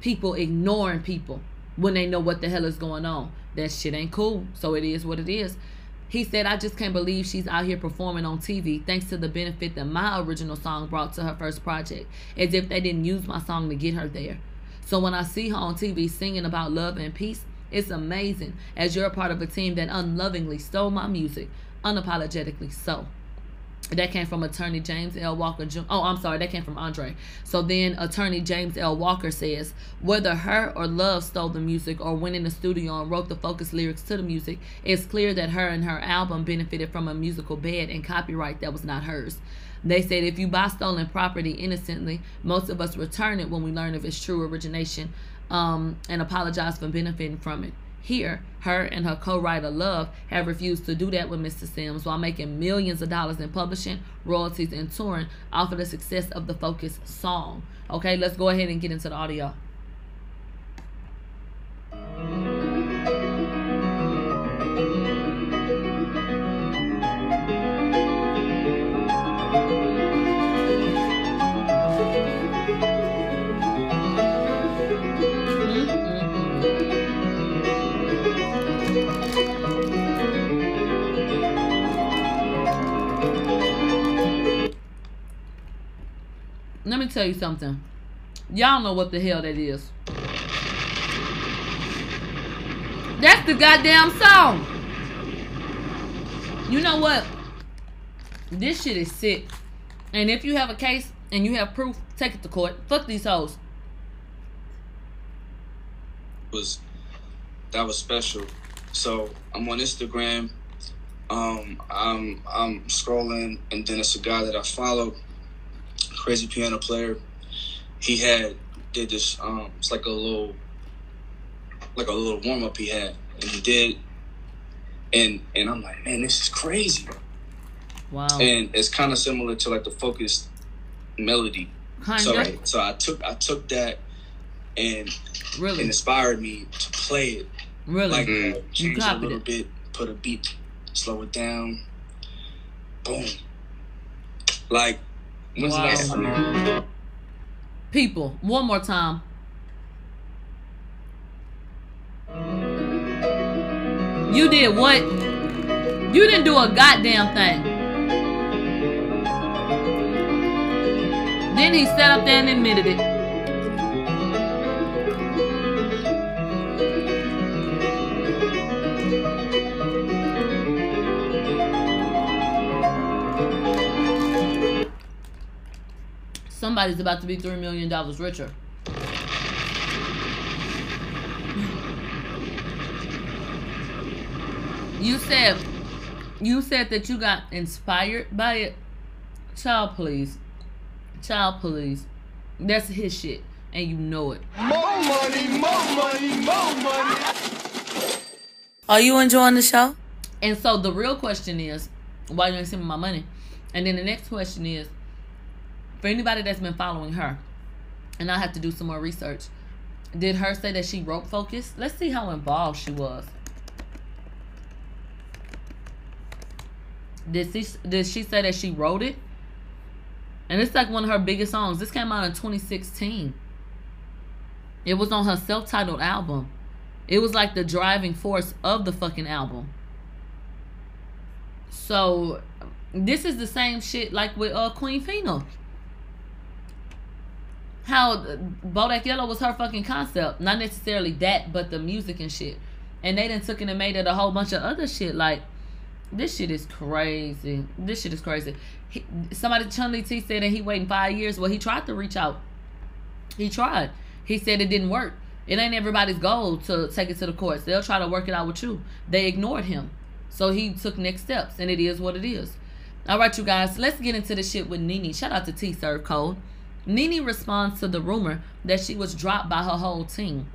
People ignoring people when they know what the hell is going on. That shit ain't cool. So it is what it is. He said, I just can't believe she's out here performing on TV thanks to the benefit that my original song brought to her first project, as if they didn't use my song to get her there. So when I see her on TV singing about love and peace, it's amazing as you're a part of a team that unlovingly stole my music, unapologetically so. That came from attorney James L. Walker. Oh, I'm sorry. That came from Andre. So then attorney James L. Walker says whether her or Love stole the music or went in the studio and wrote the focus lyrics to the music, it's clear that her and her album benefited from a musical bed and copyright that was not hers. They said if you buy stolen property innocently, most of us return it when we learn of its true origination um, and apologize for benefiting from it. Here, her and her co-writer Love have refused to do that with Mr. Sims while making millions of dollars in publishing, royalties, and touring off of the success of the Focus song. Okay, let's go ahead and get into the audio. Let me tell you something. Y'all know what the hell that is. That's the goddamn song. You know what? This shit is sick. And if you have a case and you have proof, take it to court. Fuck these hoes. was that was special. So I'm on Instagram. Um, I'm I'm scrolling, and then it's a guy that I follow, crazy piano player. He had did this. Um, it's like a little, like a little warm up he had, and he did, and and I'm like, man, this is crazy. Wow. And it's kind of similar to like the focused melody. Kinda. So so I took I took that and it really. inspired me to play it Really. like Mm. that. Change a little it. bit, put a beat, slow it down. Boom. Like when's Wow. the? People, one more time. You did what? You didn't do a goddamn thing. Then he sat up there and admitted it. Somebody's about to be $3 million richer. You said you said that you got inspired by it. Child please. Child please. That's his shit. And you know it. More money, more money, more money. Are you enjoying the show? And so the real question is, why you ain't send me my money? And then the next question is, for anybody that's been following her, and I have to do some more research. Did her say that she wrote Focus? Let's see how involved she was. Did she did she say that she wrote it? And it's like one of her biggest songs. This came out in 2016. It was on her self-titled album. It was like the driving force of the fucking album. So this is the same shit like with uh Queen Phena. How Bodak Yellow was her fucking concept, not necessarily that, but the music and shit. And they then took it and made it a whole bunch of other shit. Like this shit is crazy. This shit is crazy. He, somebody Chun Li T said that he waiting five years. Well, he tried to reach out. He tried. He said it didn't work. It ain't everybody's goal to take it to the courts. They'll try to work it out with you. They ignored him. So he took next steps, and it is what it is. All right, you guys, let's get into the shit with Nene. Shout out to T Serve Code. Nene responds to the rumor that she was dropped by her whole team.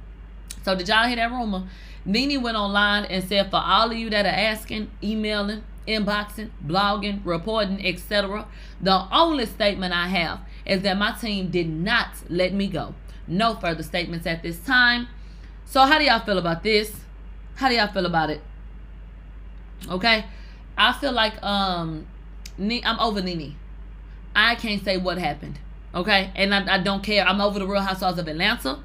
So did y'all hear that rumor? Nene went online and said, for all of you that are asking, emailing, inboxing, blogging, reporting, etc., the only statement I have is that my team did not let me go. No further statements at this time. So how do y'all feel about this? How do y'all feel about it? Okay, I feel like um, I'm over Nene. I can't say what happened. Okay, and I, I don't care. I'm over the Real Housewives of Atlanta.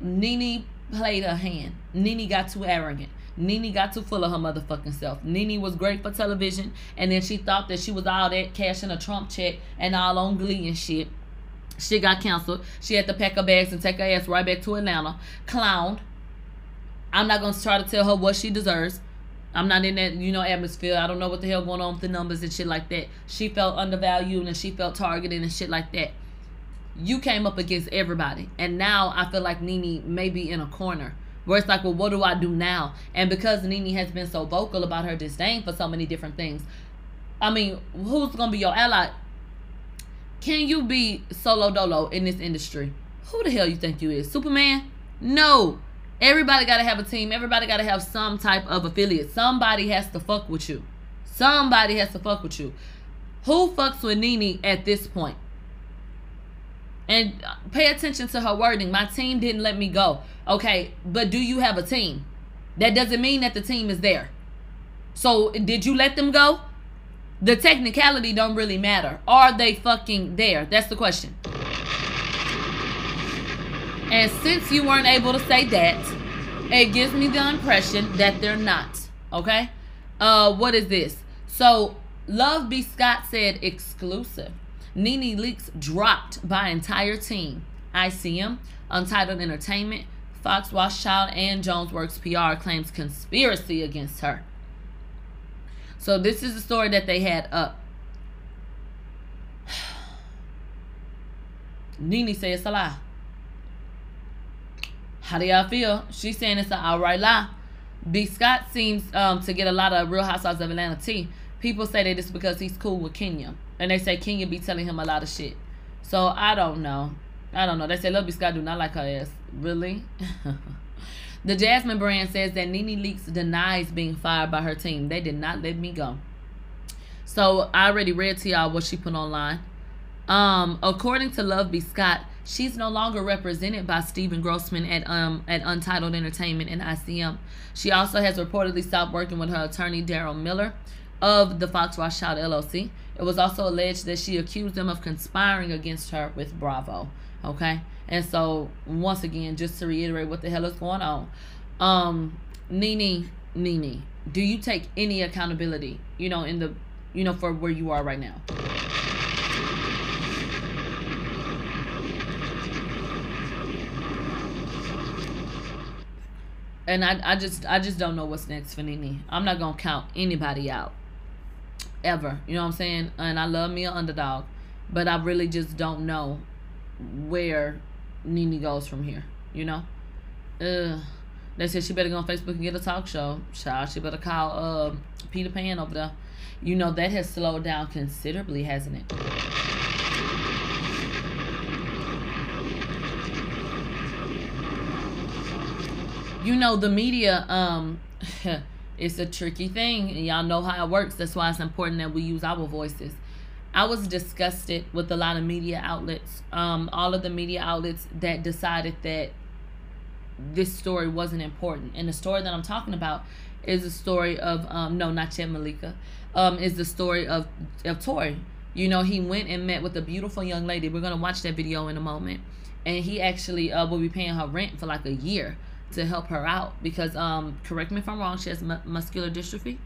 Nene played her hand. Nene got too arrogant. Nene got too full of her motherfucking self. Nene was great for television, and then she thought that she was all that cashing a Trump check and all on Glee and shit. She got canceled. She had to pack her bags and take her ass right back to Atlanta. Clown. I'm not gonna try to tell her what she deserves. I'm not in that, you know, atmosphere. I don't know what the hell going on with the numbers and shit like that. She felt undervalued and she felt targeted and shit like that. You came up against everybody. And now I feel like Nene may be in a corner. Where it's like, well, what do I do now? And because Nene has been so vocal about her disdain for so many different things, I mean, who's gonna be your ally? Can you be solo dolo in this industry? Who the hell you think you is? Superman? No. Everybody gotta have a team. Everybody gotta have some type of affiliate. Somebody has to fuck with you. Somebody has to fuck with you. Who fucks with Nene at this point? And uh, pay attention to her wording. My team didn't let me go. Okay, but do you have a team? That doesn't mean that the team is there. So did you let them go? The technicality don't really matter. Are they fucking there? That's the question. And since you weren't able to say that, it gives me the impression that they're not. Okay? Uh, what is this? So, Love B. Scott said exclusive. Nene Leakes dropped by entire team. ICM, Untitled Entertainment, Fox Rothschild, and Jonesworks PR claims conspiracy against her. So this is the story that they had up. Nene said it's a lie. How do y'all feel? She's saying it's an outright lie. B. Scott seems um, to get a lot of Real Housewives of Atlanta tea. People say that it's because he's cool with Kenya. And they say Kenya be telling him a lot of shit. So I don't know. I don't know. They say Lil B. Scott do not like her ass. Really? the Jasmine brand says that Nene Leakes denies being fired by her team. They did not let me go. So I already read to y'all what she put online. Um, according to Love B. Scott, she's no longer represented by Stephen Grossman at um at Untitled Entertainment and ICM. She also has reportedly stopped working with her attorney Daryl Miller of the Fox Rothschild LLC. It was also alleged that she accused them of conspiring against her with Bravo. Okay, and so once again, just to reiterate, what the hell is going on? Um, Nene, Nene, do you take any accountability? You know, in the you know for where you are right now. And I, I just I just don't know what's next for Nene. I'm not gonna count anybody out. Ever. You know what I'm saying? And I love me an underdog. But I really just don't know where Nene goes from here. You know? They said she better go on Facebook and get a talk show. Child, she better call uh, Peter Pan over there. You know that has slowed down considerably, hasn't it? You know the media um it's a tricky thing and y'all know how it works. That's why it's important that we use our voices. I was disgusted with a lot of media outlets um all of the media outlets that decided that this story wasn't important. And the story that i'm talking about is the story of um no not yet malika um is the story of of Tory. you know he went and met with a beautiful young lady. We're gonna watch that video in a moment. And he actually uh, will be paying her rent for like a year to help her out because um correct me if I'm wrong she has mu- muscular dystrophy.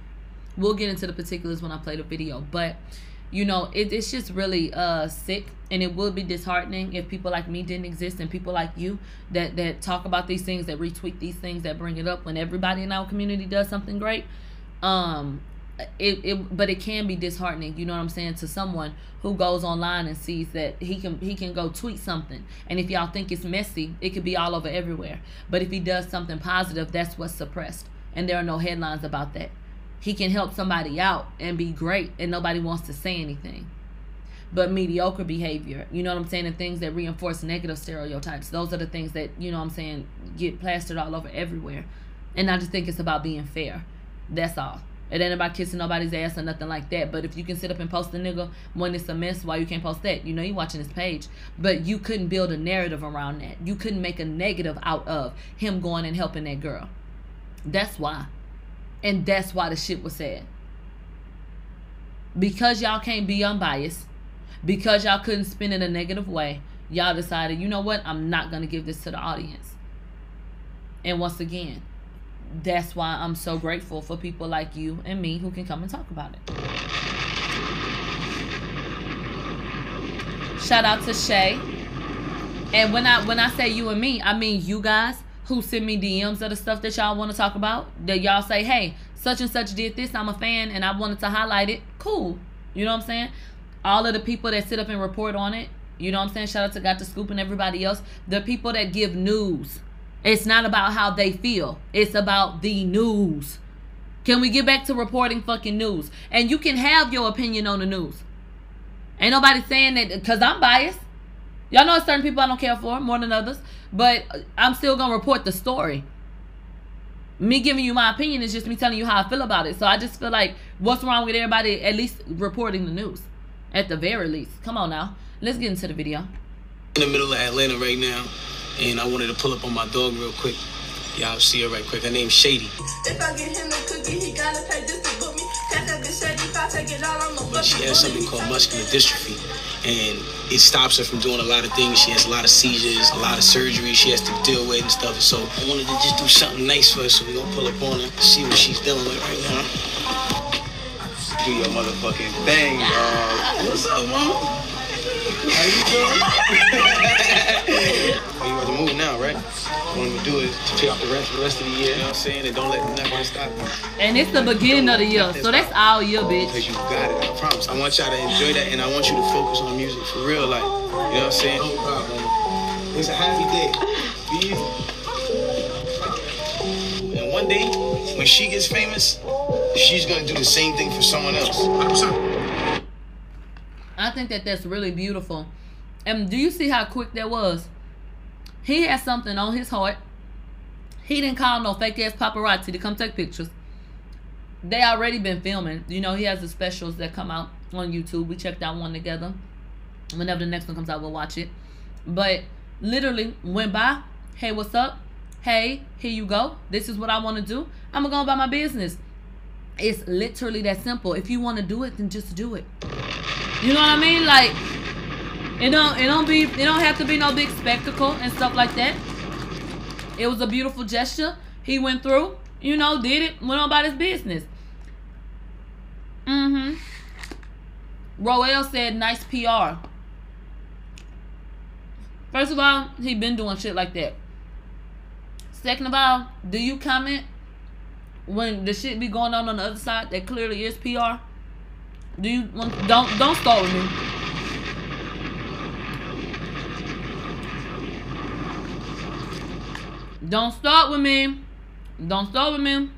We'll get into the particulars when I play the video but you know it, it's just really uh sick and it would be disheartening if people like me didn't exist and people like you that that talk about these things that retweet these things that bring it up when everybody in our community does something great. Um it, it but it can be disheartening you know what i'm saying to someone who goes online and sees that he can he can go tweet something. And if y'all think it's messy it could be all over everywhere. But if he does something positive that's what's suppressed. And there are no headlines about that. He can help somebody out and be great and nobody wants to say anything. But mediocre behavior you know what i'm saying and things that reinforce negative stereotypes those are the things that you know what i'm saying get plastered all over everywhere. And i just think it's about being fair. That's all it ain't about kissing nobody's ass or nothing like that. But if you can sit up and post a nigga when it's a mess, why you can't post that? You know you watching his page. But you couldn't build a narrative around that. You couldn't make a negative out of him going and helping that girl. That's why. And that's why the shit was said. Because y'all can't be unbiased, because y'all couldn't spin it a negative way, y'all decided, you know what, I'm not gonna give this to the audience. And once again, that's why I'm so grateful for people like you and me who can come and talk about it. Shout out to Shay. And when I when I say you and me, I mean you guys who send me DMs of the stuff that y'all want to talk about. That y'all say, hey, such and such did this. I'm a fan and I wanted to highlight it. Cool. You know what I'm saying? All of the people that sit up and report on it. You know what I'm saying? Shout out to Got the Scoop and everybody else. The people that give news it's not about how they feel. It's about the news. Can we get back to reporting fucking news? And you can have your opinion on the news. Ain't nobody saying that because I'm biased. Y'all know certain people I don't care for more than others, but I'm still gonna report the story. Me giving you my opinion is just me telling you how I feel about it. So I just feel like what's wrong with everybody at least reporting the news, at the very least. Come on now, let's get into the video. In the middle of Atlanta right now and I wanted to pull up on my dog real quick. Y'all see her right quick. Her name's Shady. If I get him a cookie, he gotta pay just to book me. Shady, if I take it all, I'm But she has something called muscular dystrophy, and it stops her from doing a lot of things. She has a lot of seizures, a lot of surgery she has to deal with and stuff. So I wanted to just do something nice for her, so we gonna pull up on her, see what she's dealing with right now. Do your motherfucking thing, dog. What's up, mom? How you doing? move now, right? right? What I'm gonna do is to pay off the rent for the rest of the year. You know what I'm saying? And don't let nothing stop me. And it's the beginning of the year, so that's all year, bitch. Cause you got it, I promise. I want y'all to enjoy that, and I want you to focus on music for real, like you know what I'm saying. No problem. It's a happy day. Be easy. And one day, when she gets famous, she's gonna do the same thing for someone else. I think that that's really beautiful. And do you see how quick that was? He had something on his heart. He didn't call no fake ass paparazzi to come take pictures. They already been filming. You know, he has the specials that come out on YouTube. We checked out one together. Whenever the next one comes out, we'll watch it. But literally went by. Hey, what's up? Hey, here you go. This is what I want to do. I'm gonna go about my business. It's literally that simple. If you want to do it, then just do it. You know what I mean? Like it don't it don't be it don't have to be no big spectacle and stuff like that. It was a beautiful gesture. He went through, you know, did it, went on about his business. Mm-hmm. Roel said nice PR. First of all, he been doing shit like that. Second of all, do you comment when the shit be going on on the other side that clearly is PR? Do you don't don't start with me. Don't start with me. Don't start with me.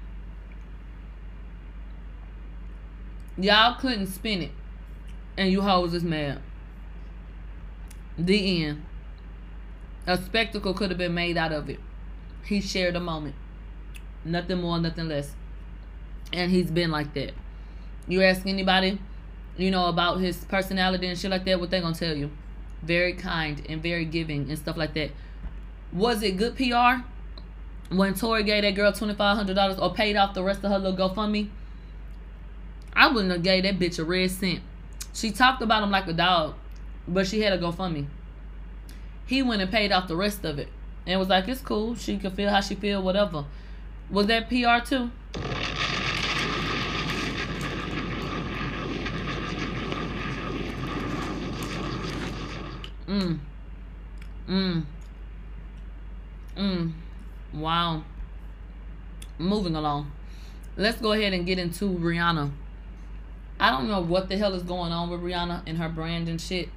Y'all couldn't spin it. And you hoes is mad. The end. A spectacle could have been made out of it. He shared a moment. Nothing more, nothing less. And he's been like that. You ask anybody, you know, about his personality and shit like that, what they gonna tell you? Very kind and very giving and stuff like that. Was it good PR? When Tory gave that girl twenty five hundred dollars or paid off the rest of her little GoFundMe, I wouldn't have gave that bitch a red cent. She talked about him like a dog, but she had a GoFundMe. He went and paid off the rest of it and was like, "It's cool. She can feel how she feel, whatever." Was that PR too? Mm. Mm. Mm. Wow. Moving along. Let's go ahead and get into Rihanna. I don't know what the hell is going on with Rihanna and her brand and shit,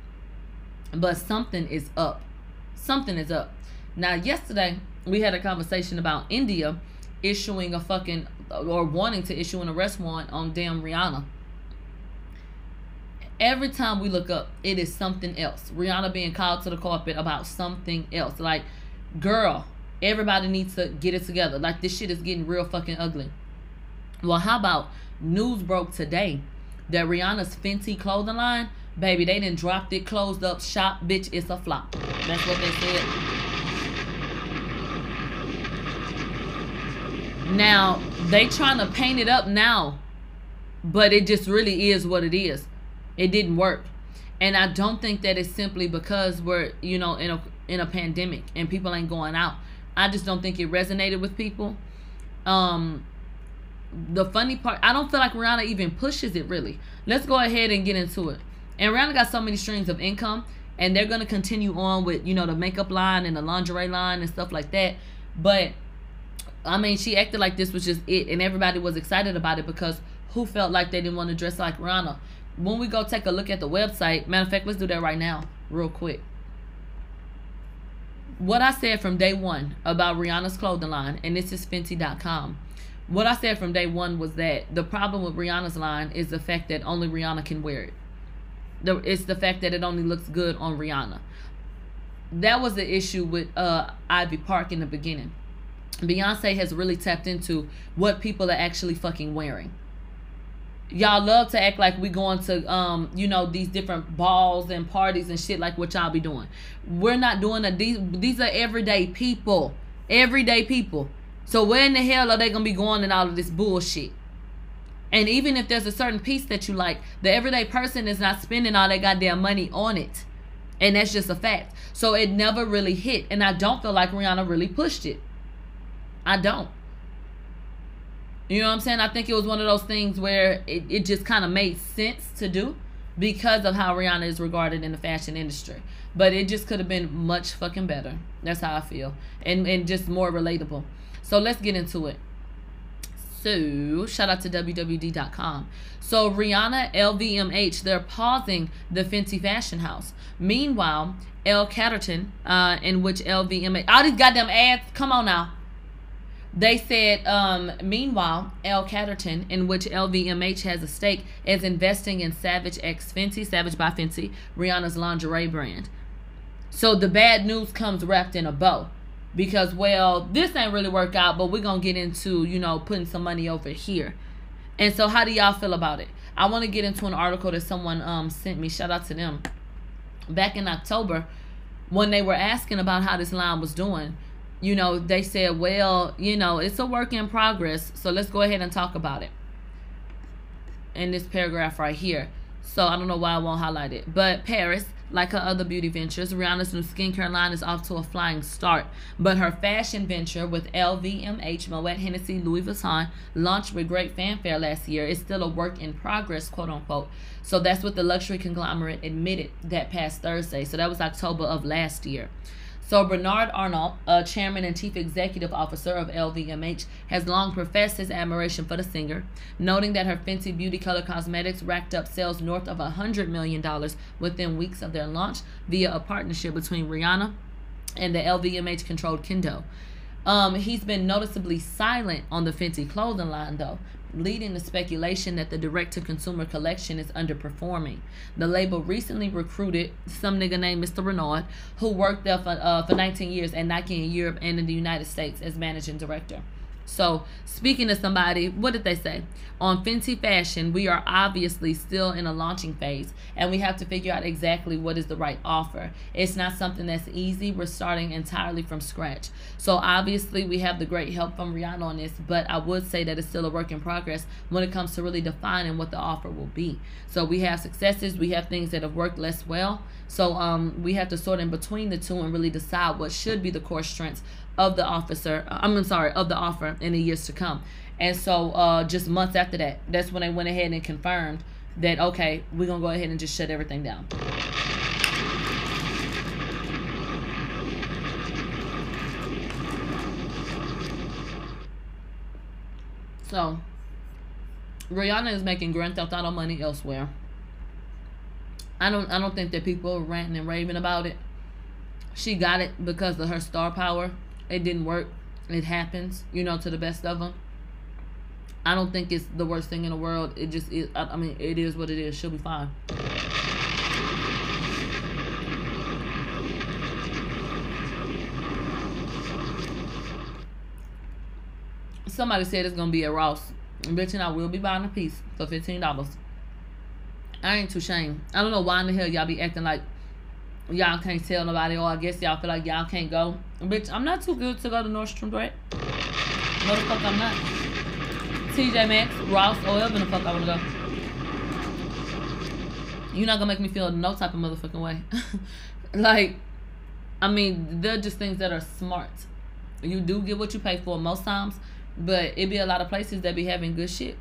but something is up. Something is up. Now, yesterday we had a conversation about India issuing a fucking or wanting to issue an arrest warrant on damn Rihanna. Every time we look up, it is something else. Rihanna being called to the carpet about something else. Like, girl, Everybody needs to get it together. Like this shit is getting real fucking ugly. Well, how about news broke today that Rihanna's Fenty clothing line, baby, they didn't dropped it, closed up shop, bitch, it's a flop. That's what they said. Now, they trying to paint it up now, but it just really is what it is. It didn't work. And I don't think that it's simply because we're, you know, in a in a pandemic and people ain't going out. I just don't think it resonated with people. Um, the funny part, I don't feel like Rihanna even pushes it really. Let's go ahead and get into it. And Rihanna got so many streams of income, and they're gonna continue on with you know the makeup line and the lingerie line and stuff like that. But I mean, she acted like this was just it, and everybody was excited about it because who felt like they didn't want to dress like Rihanna? When we go take a look at the website, matter of fact, let's do that right now, real quick what I said from day one about Rihanna's clothing line, and this is Fenty.com. What I said from day one was that the problem with Rihanna's line is the fact that only Rihanna can wear it. The, it's the fact that it only looks good on Rihanna. That was the issue with uh, Ivy Park in the beginning. Beyonce has really tapped into what people are actually fucking wearing y'all love to act like we going to um you know these different balls and parties and shit like what y'all be doing. We're not doing that these these are everyday people. Everyday people. So where in the hell are they gonna be going in all of this bullshit? And even if there's a certain piece that you like the everyday person is not spending all their goddamn money on it. And that's just a fact. So it never really hit. And i don't feel like rihanna really pushed it. I don't you know what I'm saying? I think it was one of those things where it, it just kind of made sense to do. because of how Rihanna is regarded in the fashion industry. But it just could have been much fucking better. That's how I feel. And and just more relatable. So let's get into it. So, shout out to WWD.com. So, Rihanna LVMH, they're pausing the Fenty Fashion House. Meanwhile, L. Catterton, uh, in which LVMH, all these goddamn ads, come on now. They said, um, meanwhile, L. Catterton, in which LVMH has a stake, is investing in Savage X Fenty, Savage by Fenty, Rihanna's lingerie brand. So the bad news comes wrapped in a bow because well this ain't really work out but we're gonna get into you know putting some money over here and so how do y'all feel about it i want to get into an article that someone um sent me shout out to them back in october when they were asking about how this line was doing you know they said well you know it's a work in progress so let's go ahead and talk about it in this paragraph right here so i don't know why i won't highlight it but paris like her other beauty ventures, Rihanna's new skincare line is off to a flying start. But her fashion venture with LVMH, Moet Hennessy, Louis Vuitton, launched with great fanfare last year, is still a work in progress, quote unquote. So that's what the luxury conglomerate admitted that past Thursday. So that was October of last year. So Bernard Arnault, a chairman and chief executive officer of LVMH, has long professed his admiration for the singer, noting that her Fenty Beauty Color Cosmetics racked up sales north of $100 million within weeks of their launch via a partnership between Rihanna and the LVMH controlled Kendo. Um, he's been noticeably silent on the Fenty clothing line, though, leading to speculation that the direct to consumer collection is underperforming. The label recently recruited some nigga named Mr. Renard, who worked there for, uh, for 19 years at Nike in Europe and in the United States as managing director. So, speaking to somebody, what did they say? On Fenty Fashion, we are obviously still in a launching phase and we have to figure out exactly what is the right offer. It's not something that's easy. We're starting entirely from scratch. So, obviously, we have the great help from Rihanna on this, but I would say that it's still a work in progress when it comes to really defining what the offer will be. So, we have successes, we have things that have worked less well. So, um, we have to sort in between the two and really decide what should be the core strengths of the officer. Uh, I'm sorry, of the offer in the years to come. And so, uh, just months after that, that's when they went ahead and confirmed that okay, we're gonna go ahead and just shut everything down. So, Rihanna is making Grand Theft Auto money elsewhere. I don't I don't think that people are ranting and raving about it. She got it because of her star power it didn't work. It happens, you know, to the best of them. I don't think it's the worst thing in the world. It just is. I, I mean, it is what it is. She'll be fine. Somebody said it's gonna be a Ross. Bitch, and I will be buying a piece for fifteen dollars. I ain't too shame. I don't know why in the hell y'all be acting like y'all can't tell nobody, or I guess y'all feel like y'all can't go. Bitch, I'm not too good to go to Nordstrom Rack. No, the fuck I'm not. TJ Maxx, Ross, or wherever the fuck I wanna go. You're not gonna make me feel no type of motherfucking way. like, I mean, they're just things that are smart. You do get what you pay for most times, but it be a lot of places that be having good shit.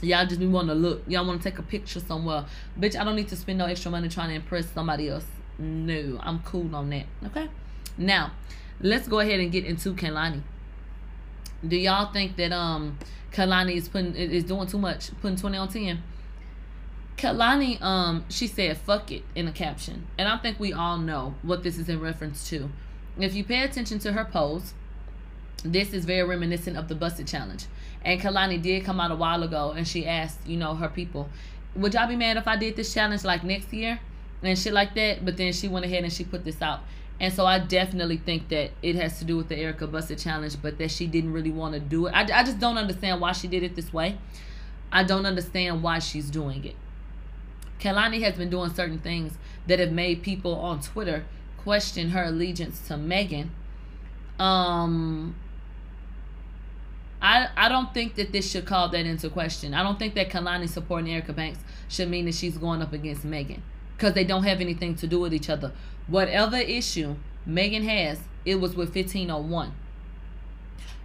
Y'all just be wanting to look. Y'all want to take a picture somewhere. Bitch, I don't need to spend no extra money trying to impress somebody else. No, I'm cool on that. Okay? Now, let's go ahead and get into Kehlani. Do y'all think that um Kehlani is putting is doing too much, putting 20 on 10? Kehlani, um, she said fuck it in a caption. And I think we all know what this is in reference to. If you pay attention to her pose, this is very reminiscent of the Buss It Challenge. And Kehlani did come out a while ago and she asked, you know, her people, would y'all be mad if I did this challenge like next year? And shit like that. But then she went ahead and she put this out. And so I definitely think that it has to do with the Erica Buss It challenge, but that she didn't really want to do it. I, I just don't understand why she did it this way. I don't understand why she's doing it. Kehlani has been doing certain things that have made people on Twitter question her allegiance to Megan. Um, I, I don't think that this should call that into question. I don't think that Kehlani supporting Erica Banks should mean that she's going up against Megan because they don't have anything to do with each other. Whatever issue Megan has, it was with 1501.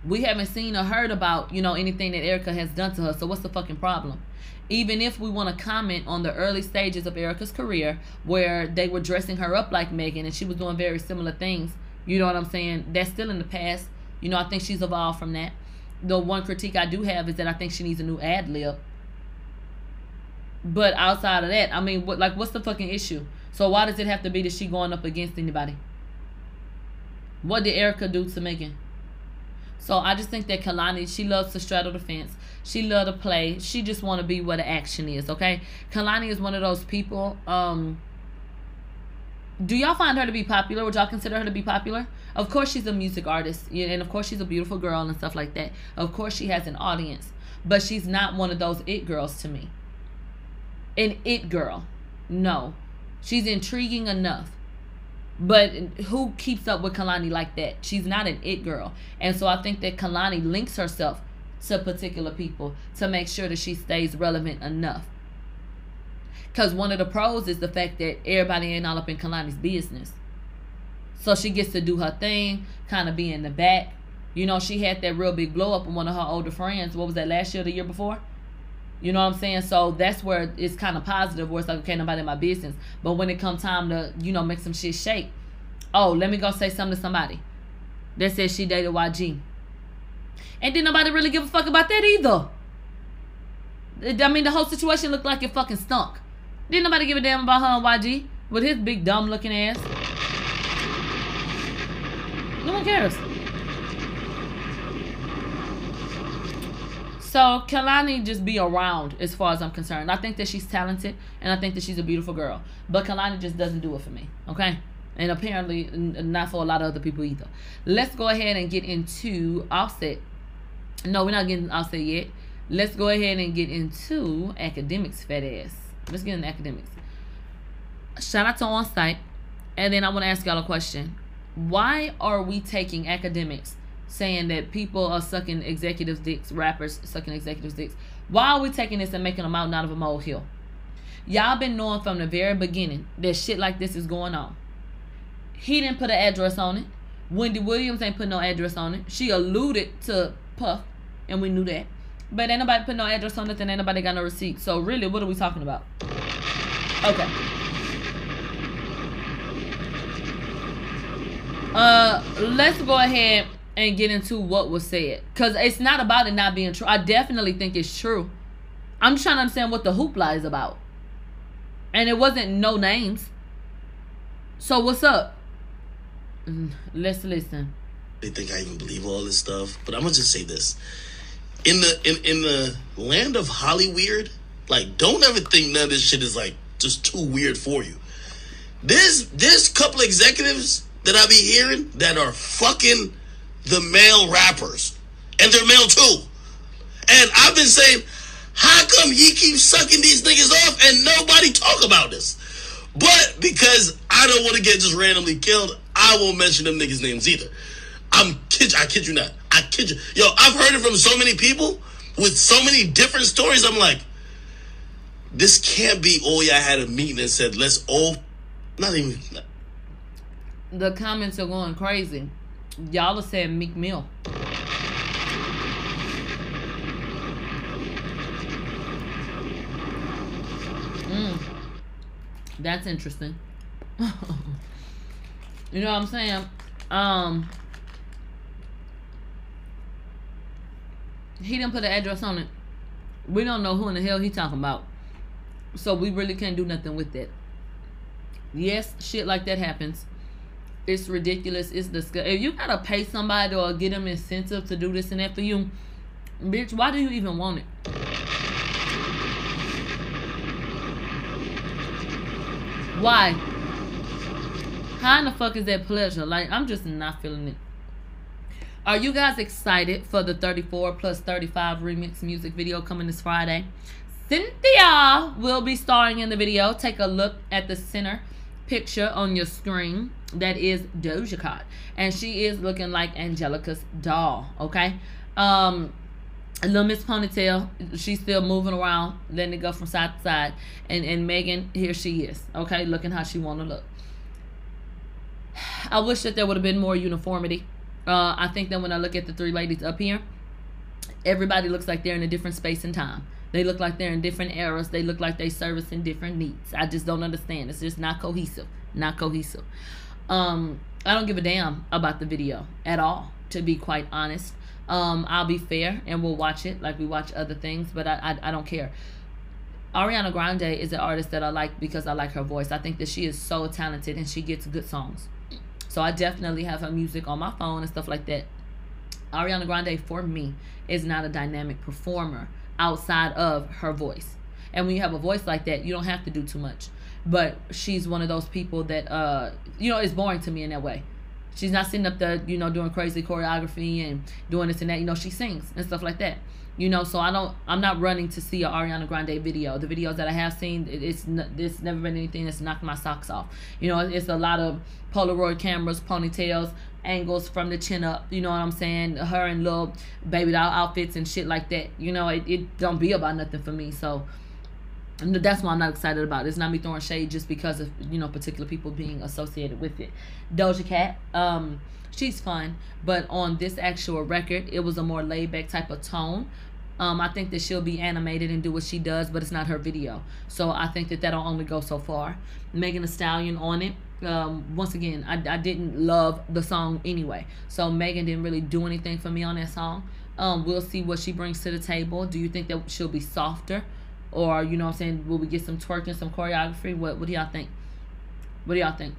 We haven't seen or heard about, you know, anything that Erica has done to her. So what's the fucking problem? Even if we want to comment on the early stages of Erica's career where they were dressing her up like Megan and she was doing very similar things, you know what I'm saying? That's still in the past. You know, I think she's evolved from that. The one critique I do have is that I think she needs a new ad lib. But outside of that, I mean, what like what's the fucking issue? So why does it have to be that she going up against anybody? What did Erica do to Megan? So I just think that Kehlani, she loves to straddle the fence. She love to play. She just want to be where the action is. Okay, Kehlani is one of those people. Um, do y'all find her to be popular? Would y'all consider her to be popular? Of course, she's a music artist, and of course, she's a beautiful girl and stuff like that. Of course, she has an audience, but she's not one of those it girls to me. An it girl, no, she's intriguing enough. But who keeps up with Kehlani like that? She's not an it girl. And so I think that Kehlani links herself to particular people to make sure that she stays relevant enough. Because one of the pros is the fact that everybody ain't all up in Kehlani's business. So she gets to do her thing, kind of be in the back. You know, she had that real big blow up with one of her older friends. What was that, last year or the year before? You know what I'm saying? So that's where it's kind of positive, where it's like, okay, nobody in my business. But when it comes time to, you know, make some shit shake, oh, let me go say something to somebody that says she dated YG. And did nobody really give a fuck about that either. I mean, the whole situation looked like it fucking stunk. Didn't nobody give a damn about her and YG with his big dumb looking ass. No one cares. So Kehlani just be around as far as I'm concerned. I think that she's talented and I think that she's a beautiful girl. But Kehlani just doesn't do it for me. Okay? And apparently not for a lot of other people either. Let's go ahead and get into Offset. No, we're not getting Offset yet. Let's go ahead and get into Akademiks fat ass. Let's get into Akademiks. Shout out to On Site. And then I want to ask y'all a question. Why are we taking Akademiks saying that people are sucking executives' dicks, rappers sucking executives' dicks. Why are we taking this and making a mountain out of a molehill? Y'all been knowing from the very beginning that shit like this is going on. He didn't put an address on it. Wendy Williams ain't put no address on it. She alluded to Puff, and we knew that. But ain't nobody put no address on it, and ain't nobody got no receipt. So really, what are we talking about? Okay. Uh, let's go ahead and get into what was said. Because it's not about it not being true. I definitely think it's true. I'm trying to understand what the hoopla is about. And it wasn't no names. So what's up? Mm, let's listen. They think I even believe all this stuff, but I'm gonna just say this: in the in in the land of Hollyweird, like don't ever think none of this shit is like just too weird for you. This this couple executives that I be hearing that are fucking the male rappers. And they're male too. And I've been saying, how come he keeps sucking these niggas off and nobody talk about this? But because I don't want to get just randomly killed, I won't mention them niggas' names either. I'm kid I kid you not. I kid you. Yo, I've heard it from so many people with so many different stories. I'm like, this can't be all y'all had a meeting and said, let's all not even the comments are going crazy. Y'all are saying Meek Mill. Mm. That's interesting. you know what I'm saying? Um He didn't put an address on it. We don't know who in the hell he talking about. So we really can't do nothing with that. Yes, shit like that happens. It's ridiculous. It's disgusting. If you gotta pay somebody or get them incentive to do this and that for you, bitch, why do you even want it? Why? How in the fuck is that pleasure? Like, I'm just not feeling it. Are you guys excited for the 34 plus 35 remix music video coming this Friday? Cynthia will be starring in the video. Take a look at the center picture on your screen that is Doja Cat. And she is looking like Angelica's doll, okay? Um, Little Miss Ponytail, she's still moving around, letting it go from side to side. And, and Megan, here she is, okay? Looking how she want to look. I wish that there would have been more uniformity Uh, I think that when I look at the three ladies up here, everybody looks like they're in a different space and time. They look like they're in different eras. They look like they service in different needs. I just don't understand. It's just not cohesive. Not cohesive. Um, I don't give a damn about the video at all, to be quite honest. Um, I'll be fair and we'll watch it like we watch other things, but I, I, I don't care. Ariana Grande is an artist that I like because I like her voice. I think that she is so talented and she gets good songs. So I definitely have her music on my phone and stuff like that. Ariana Grande, for me, is not a dynamic performer outside of her voice. And when you have a voice like that, you don't have to do too much. But she's one of those people that, uh, you know, is boring to me in that way. She's not sitting up there, you know, doing crazy choreography and doing this and that. You know, she sings and stuff like that you know so i don't i'm not running to see a ariana grande video the videos that i have seen it's it's never been anything that's knocked my socks off you know it's a lot of polaroid cameras ponytails angles from the chin up you know what i'm saying her and little baby doll outfits and shit like that you know it, it don't be about nothing for me so that's why I'm not excited about it. It's not me throwing shade just because of you know particular people being associated with it. Doja Cat, um, she's fun, but on this actual record, it was a more laid back type of tone. Um, I think that she'll be animated and do what she does, but it's not her video. So I think that that'll only go so far. Megan Thee Stallion on it. Um, once again, I, I didn't love the song anyway. So Megan didn't really do anything for me on that song. Um, we'll see what she brings to the table. Do you think that she'll be softer? Or, you know what I'm saying, will we get some twerking, some choreography? What, what do y'all think? What do y'all think?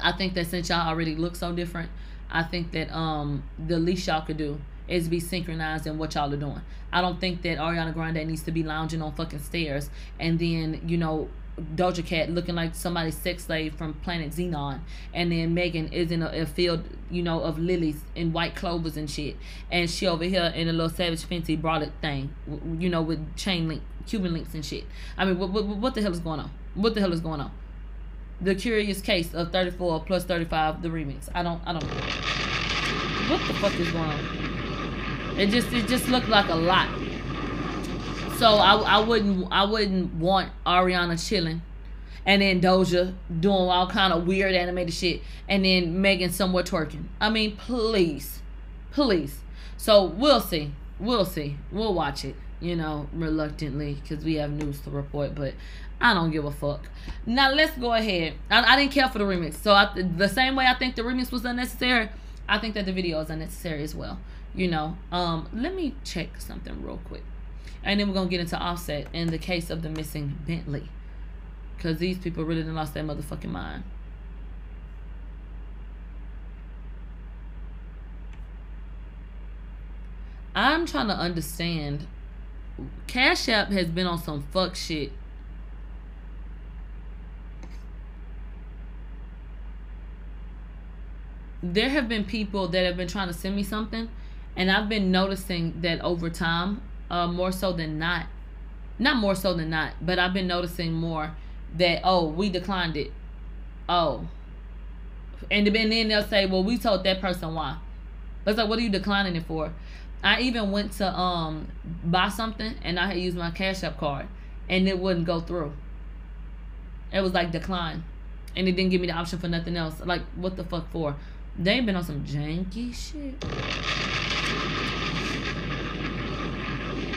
I think that since y'all already look so different, I think that um the least y'all could do is be synchronized in what y'all are doing. I don't think that Ariana Grande needs to be lounging on fucking stairs and then, you know, Doja Cat looking like somebody's sex slave from Planet Xenon, and then Megan is in a, a, field, you know, of lilies and white clovers and shit, and she over here in a little Savage Fenty bralette thing, you know, with chain link, Cuban links and shit. I mean, what, what, what the hell is going on? What the hell is going on? The Curious Case of 34 plus 35, the remix. I don't, I don't know. What the fuck is going on? It just it just looked like a lot. So I I wouldn't I wouldn't want Ariana chilling and then Doja doing all kind of weird animated shit and then Megan somewhat twerking. I mean, please. Please. So we'll see. We'll see. We'll watch it, you know, reluctantly because we have news to report, but I don't give a fuck. Now let's go ahead. I, I didn't care for the remix. So I, the same way I think the remix was unnecessary, I think that the video is unnecessary as well you know um let me check something real quick and then we're gonna get into offset in the case of the missing bentley. Because these people really done lost their motherfucking mind. I'm trying to understand. Cash app has been on some fuck shit. There have been people that have been trying to send me something and I've been noticing that over time, uh, more so than not, not more so than not, but I've been noticing more that oh we declined it, oh, and then they'll say well we told that person why. It's like what are you declining it for? I even went to um buy something and I had used my Cash App card and it wouldn't go through. It was like decline, and it didn't give me the option for nothing else. Like what the fuck for? They ain't been on some janky shit.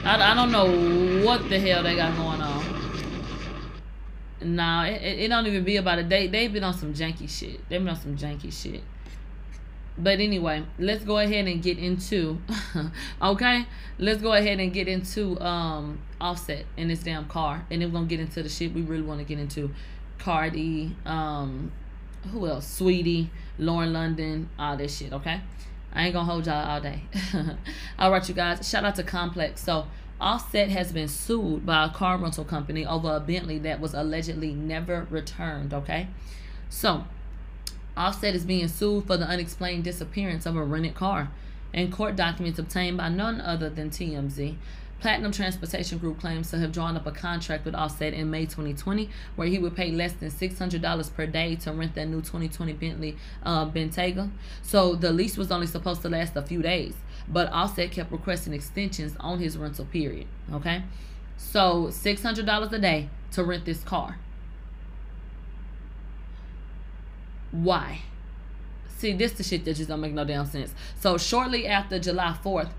I, I don't know what the hell they got going on. Nah, it, it, don't even be about it. They they've been on some janky shit. They've been on some janky shit. But anyway, let's go ahead and get into okay. Let's go ahead and get into um offset in this damn car. And then we're gonna get into the shit we really want to get into. Cardi, um, who else? Sweetie, Lauren London, all this shit, okay? I ain't gonna hold y'all all day. all right, you guys. Shout out to Complex. So Offset has been sued by a car rental company over a Bentley that was allegedly never returned. Okay, so Offset is being sued for the unexplained disappearance of a rented car, and court documents obtained by none other than TMZ Platinum Transportation Group claims to have drawn up a contract with Offset in May 2020 where he would pay less than $600 per day to rent that new 2020 Bentley uh, Bentayga. So the lease was only supposed to last a few days, but Offset kept requesting extensions on his rental period. Okay, so $600 a day to rent this car. Why? See, this the shit that just don't make no damn sense. So shortly after July 4th,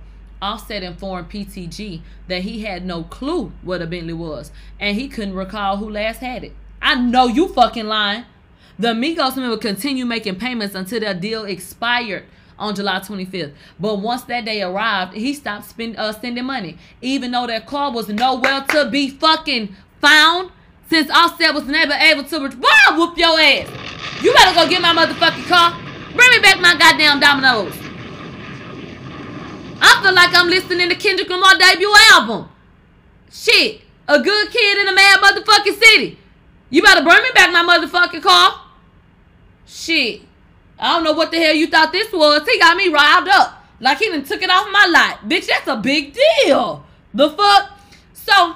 Offset informed PTG that he had no clue what a Bentley was, and he couldn't recall who last had it. I know you fucking lying. The Migos men would continue making payments until their deal expired on July 25th. But once that day arrived, he stopped spend, uh, sending money, even though that car was nowhere to be fucking found. Since Offset was never able to, boy, I'll whoop your ass. You better go get my motherfucking car. Bring me back my goddamn dominoes. I feel like I'm listening to Kendrick Lamar debut album. Shit, a good kid in a mad motherfucking city. You better bring me back my motherfucking car. Shit. I don't know what the hell you thought this was. He got me riled up. Like he done took it off my lot. Bitch, that's a big deal. The fuck? So,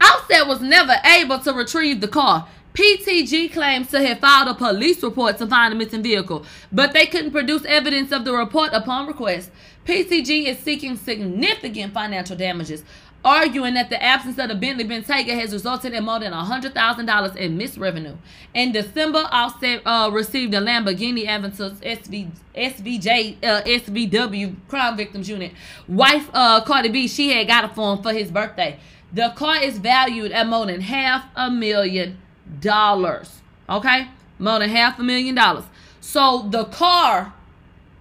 Offset was never able to retrieve the car. PTG claims to have filed a police report to find the missing vehicle, but they couldn't produce evidence of the report upon request. PTG is seeking significant financial damages, arguing that the absence of the Bentley Bentayga has resulted in more than $100,000 in missed revenue. In December, Offset uh, received a Lamborghini Aventus SV, SVJ, uh, SVW Crime Victims Unit. Wife uh, Cardi B, she had got it for him for his birthday. The car is valued at more than half a million dollars. Okay? More than half a million dollars. So the car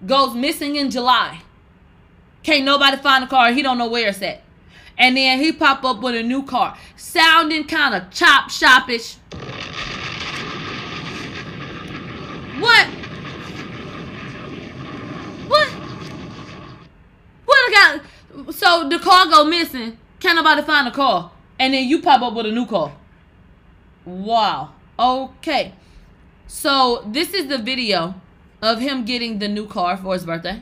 goes missing in July. Can't nobody find the car. He don't know where it's at. And then he pop up with a new car. Sounding kind of chop shopish. What? What? What I got? So the car go missing. Can't nobody find the car. And then you pop up with a new car. Wow. Okay. So this is the video of him getting the new car for his birthday.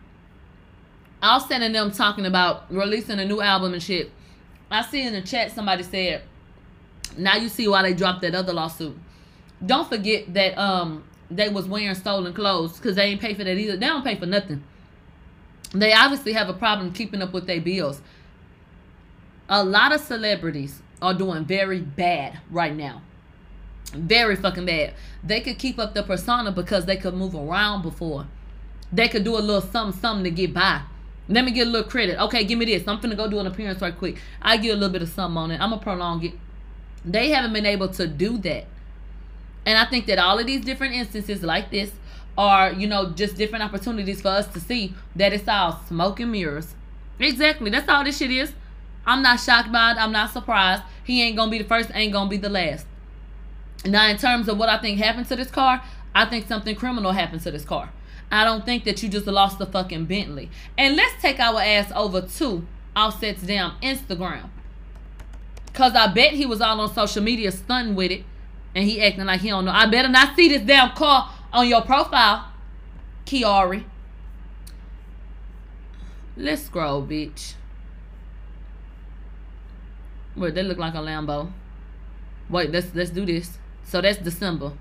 Offset and them talking about releasing a new album and shit. I see in the chat somebody said, now you see why they dropped that other lawsuit. Don't forget that um they was wearing stolen clothes because they ain't pay for that either. They don't pay for nothing. They obviously have a problem keeping up with their bills. A lot of celebrities are doing very bad right now. Very fucking bad. They could keep up the persona because they could move around before. They could do a little something, something to get by. Let me get a little credit. Okay, give me this. I'm finna go do an appearance right quick. I get a little bit of something on it. I'm gonna prolong it. They haven't been able to do that. And I think that all of these different instances like this are, you know, just different opportunities for us to see that it's all smoke and mirrors. Exactly. That's all this shit is. I'm not shocked by it. I'm not surprised. He ain't gonna be the first, ain't gonna be the last. Now, in terms of what I think happened to this car, I think something criminal happened to this car. I don't think that you just lost the fucking Bentley. And let's take our ass over to Offset's damn Instagram. Cause I bet he was all on social media stunting with it. And he acting like he don't know. I better not see this damn car on your profile, Kiari. Let's scroll, bitch. Wait, they look like a Lambo. Wait, let's let's do this. So that's December.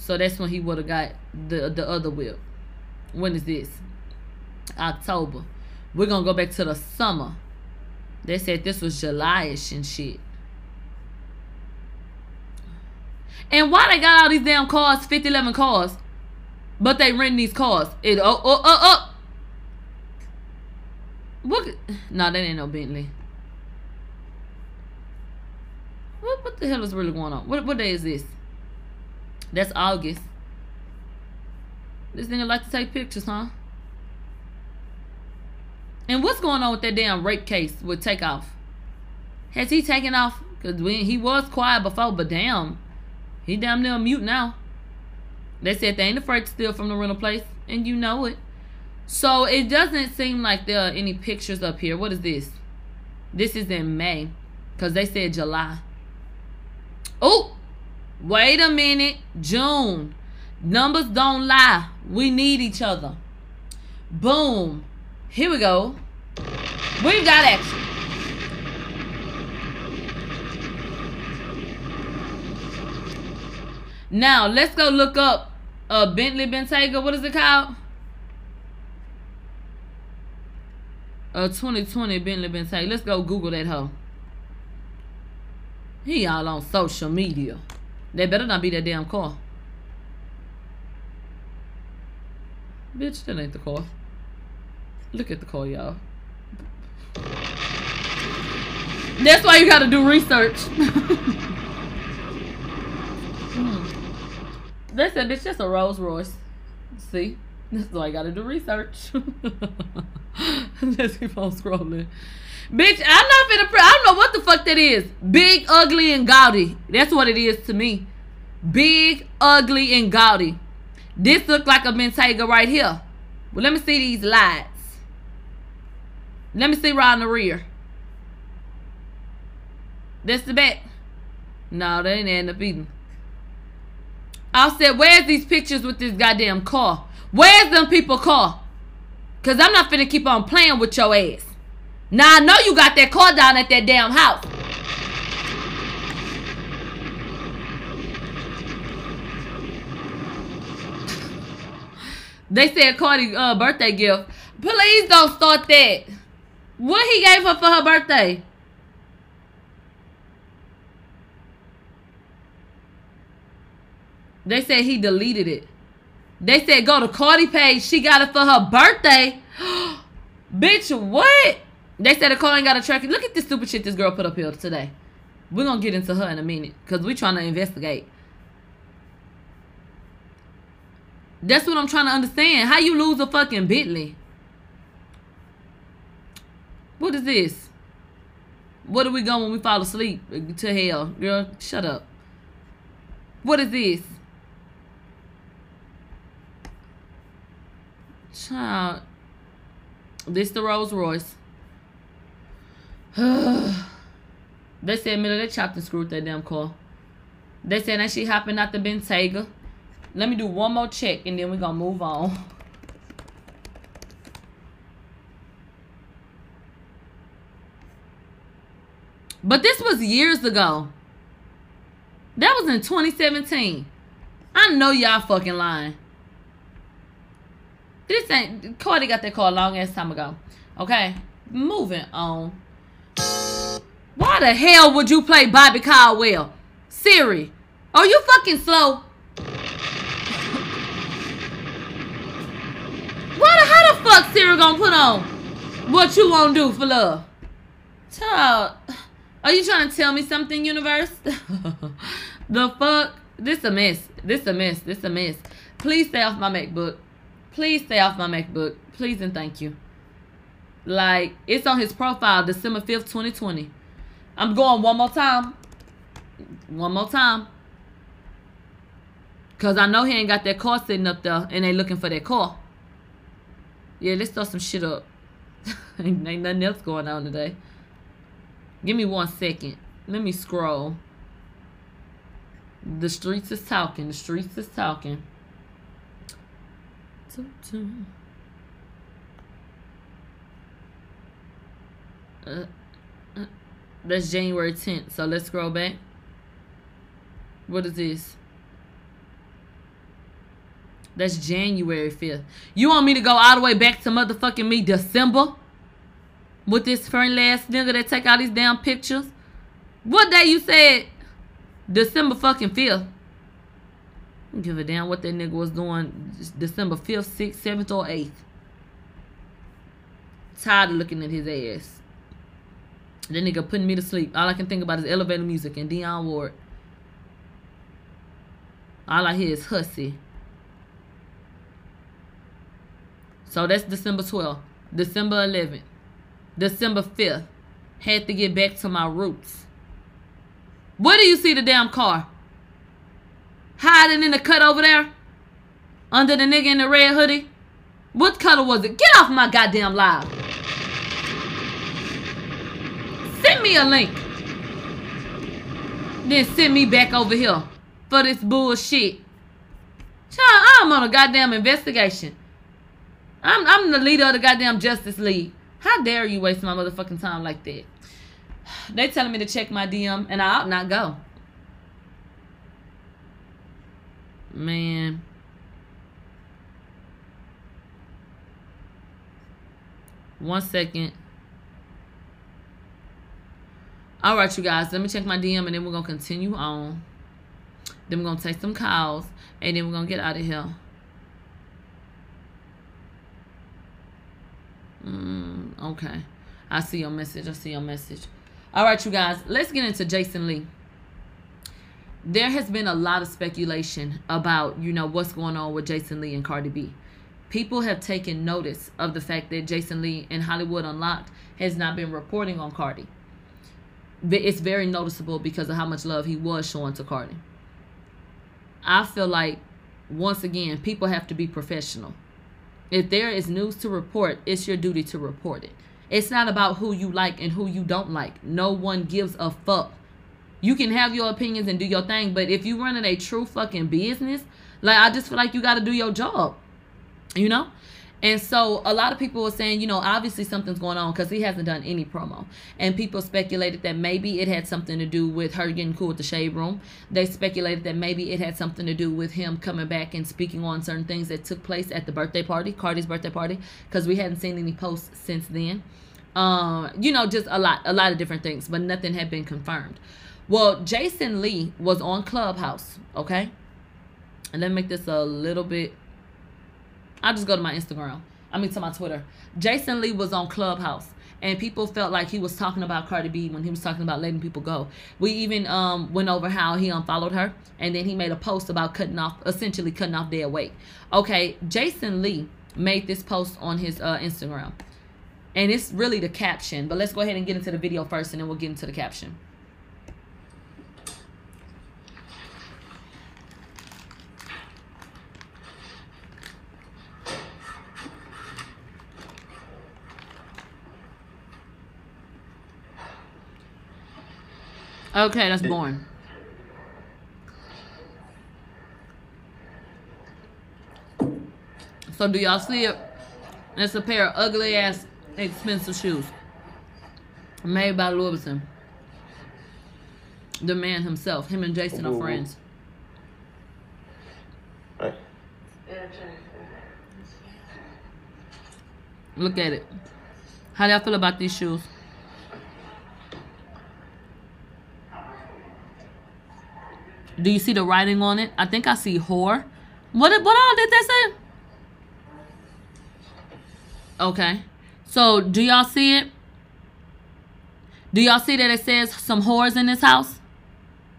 So that's when he would have got the the other whip. When is this? October. We're gonna go back to the summer. They said this was July-ish and shit. And why they got all these damn cars, 50, 11 cars, but they rent these cars? It oh oh oh oh. What? No, that ain't no Bentley. What what the hell is really going on? What what day is this? That's August. This nigga like to take pictures, huh? And what's going on with that damn rape case with Takeoff? Has he taken off? Because he was quiet before, but damn, he damn near mute now. They said they ain't afraid to steal from the rental place, and you know it. So it doesn't seem like there are any pictures up here. What is this? This is in May, because they said July. Oh, Wait a minute. June. Numbers don't lie. We need each other. Boom. Here we go. We've got action. Now let's go look up uh Bentley Bentayga. What is it called? A 2020 Bentley Bentayga. Let's go Google that hoe. He all on social media. They better not be that damn car. Bitch, that ain't the car. Look at the car, y'all. That's why you gotta do research. They said it's just a Rolls Royce. See? That's why I gotta do research. Let's keep on scrolling. Bitch, I'm not finna. Pre- I don't know what the fuck that is. Big, ugly, and gaudy. That's what it is to me. Big, ugly, and gaudy. This look like a Bentayga right here. Well, let me see these lights. Let me see right in the rear. That's the back. No, they ain't end up eating. I said, where's these pictures with this goddamn car? Where's them people car? Cause I'm not finna keep on playing with your ass. Now I know you got that car down at that damn house. They said Cardi uh, birthday gift. Please don't start that. What he gave her for her birthday? They said he deleted it. They said go to Cardi page. She got it for her birthday. Bitch, what? They said the car ain't got a track. Look at this stupid shit this girl put up here today. We're gonna get into her in a minute. Cause we're trying to investigate. That's what I'm trying to understand. How you lose a fucking Bentley? What is this? Where do we go when we fall asleep? To hell. Girl, shut up. What is this? Child. This the Rolls Royce. they said Miller they chopped and screwed that damn car. They said that she out the Bentayga. Let me do one more check and then we're gonna move on. But this was years ago. That was in 2017. I know y'all fucking lying. This ain't Cardi got that car a long ass time ago. Okay, moving on. Why the hell would you play Bobby Caldwell? Siri, are you fucking slow? Why the how the fuck Siri gonna put on what you won't do for love? Child, are you trying to tell me something, universe? the fuck? This a mess. This a mess. This a mess. Please stay off my MacBook. Please stay off my MacBook. Please and thank you. Like, it's on his profile, December 5th, 2020. I'm going one more time. One more time. Because I know he ain't got that car sitting up there and they looking for that car. Yeah, let's throw some shit up. ain't, nothing else going on today. Give me one second. Let me scroll. The streets is talking. The streets is talking. Uh, that's January 10th. So let's scroll back. What is this? That's January 5th. You want me to go all the way back to motherfucking me December? With this friendly last nigga that take all these damn pictures? What day you said? December fucking 5th. Don't give a damn what that nigga was doing December 5th, 6th, 7th, or 8th. Tired of looking at his ass. That nigga putting me to sleep. All I can think about is elevator music and Dionne Ward. All I hear is hussy. So that's December 12th. December 11th. December 5th. Had to get back to my roots. Where do you see the damn car? Hiding in the cut over there? Under the nigga in the red hoodie? What color was it? Get off my goddamn live. Send me a link. Then send me back over here. for this bullshit. Child, I'm on a goddamn investigation. I'm I'm the leader of the goddamn Justice League. How dare you waste my motherfucking time like that? They telling me to check my DM and I ought not go. Man. One second. All right, you guys. Let me check my DM and then we're going to continue on. Then we're going to take some calls and then we're going to get out of here. Mm, okay. I see your message. I see your message. All right, you guys. Let's get into Jason Lee. There has been a lot of speculation about, you know, what's going on with Jason Lee and Cardi B. People have taken notice of the fact that Jason Lee and Hollywood Unlocked has not been reporting on Cardi. It's very noticeable because of how much love he was showing to Cardi. I feel like, once again, people have to be professional. If there is news to report, it's your duty to report it. It's not about who you like and who you don't like. No one gives a fuck. You can have your opinions and do your thing, but if you're running a true fucking business, like I just feel like you got to do your job. You know? And so a lot of people were saying, you know, obviously something's going on because he hasn't done any promo. And people speculated that maybe it had something to do with her getting cool with the shade room. They speculated that maybe it had something to do with him coming back and speaking on certain things that took place at the birthday party, Cardi's birthday party, because we hadn't seen any posts since then. Um, you know, just a lot, a lot of different things, but nothing had been confirmed. Well, Jason Lee was on Clubhouse, okay? And let me make this a little bit I'll just go to my Instagram. I mean to my Twitter. Jason Lee was on Clubhouse and people felt like he was talking about Cardi B when he was talking about letting people go. We even um, went over how he unfollowed her, and then he made a post about cutting off, essentially cutting off their weight. Okay, Jason Lee made this post on his uh, Instagram, and it's really the caption. But let's go ahead and get into the video first, and then we'll get into the caption. Okay, that's boring. So do y'all see it? It's a pair of ugly ass expensive shoes. Made by Louis The man himself. Him and Jason are friends. Look at it. How do y'all feel about these shoes? Do you see the writing on it? I think I see whore. What what all did that say? Okay. So do y'all see it? Do y'all see that it says some whores in this house?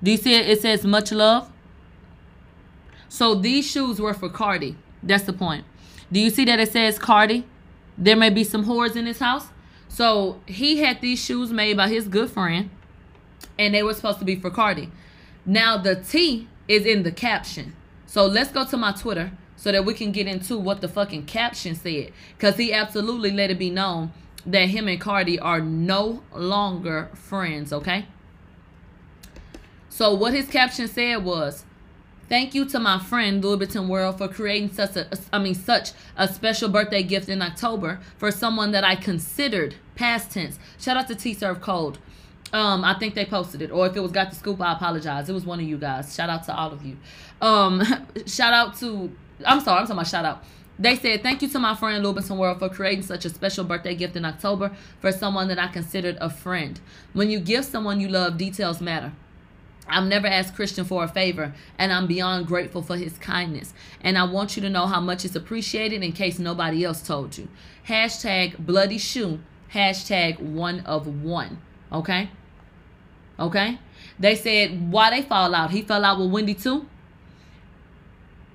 Do you see it? It says much love. So these shoes were for Cardi. That's the point. Do you see that it says Cardi? There may be some whores in this house. So he had these shoes made by his good friend. And they were supposed to be for Cardi. Now the T is in the caption. So let's go to my Twitter so that we can get into what the fucking caption said. Because he absolutely let it be known that him and Cardi are no longer friends, okay? So what his caption said was, Thank you to my friend Louboutin World for creating such a I mean such a special birthday gift in October for someone that I considered past tense. Shout out to T Serve Cold um, I think they posted it, or if it was got the scoop, I apologize. It was one of you guys. Shout out to all of you. Um, shout out to I'm sorry, I'm talking about shout out. They said, Thank you to my friend Louboutin World for creating such a special birthday gift in October for someone that I considered a friend. When you give someone you love, details matter. I've never asked Christian for a favor, and I'm beyond grateful for his kindness. And I want you to know how much it's appreciated in case nobody else told you. Hashtag bloody shoe, hashtag one of one. Okay? Okay? They said why they fall out. He fell out with Wendy too.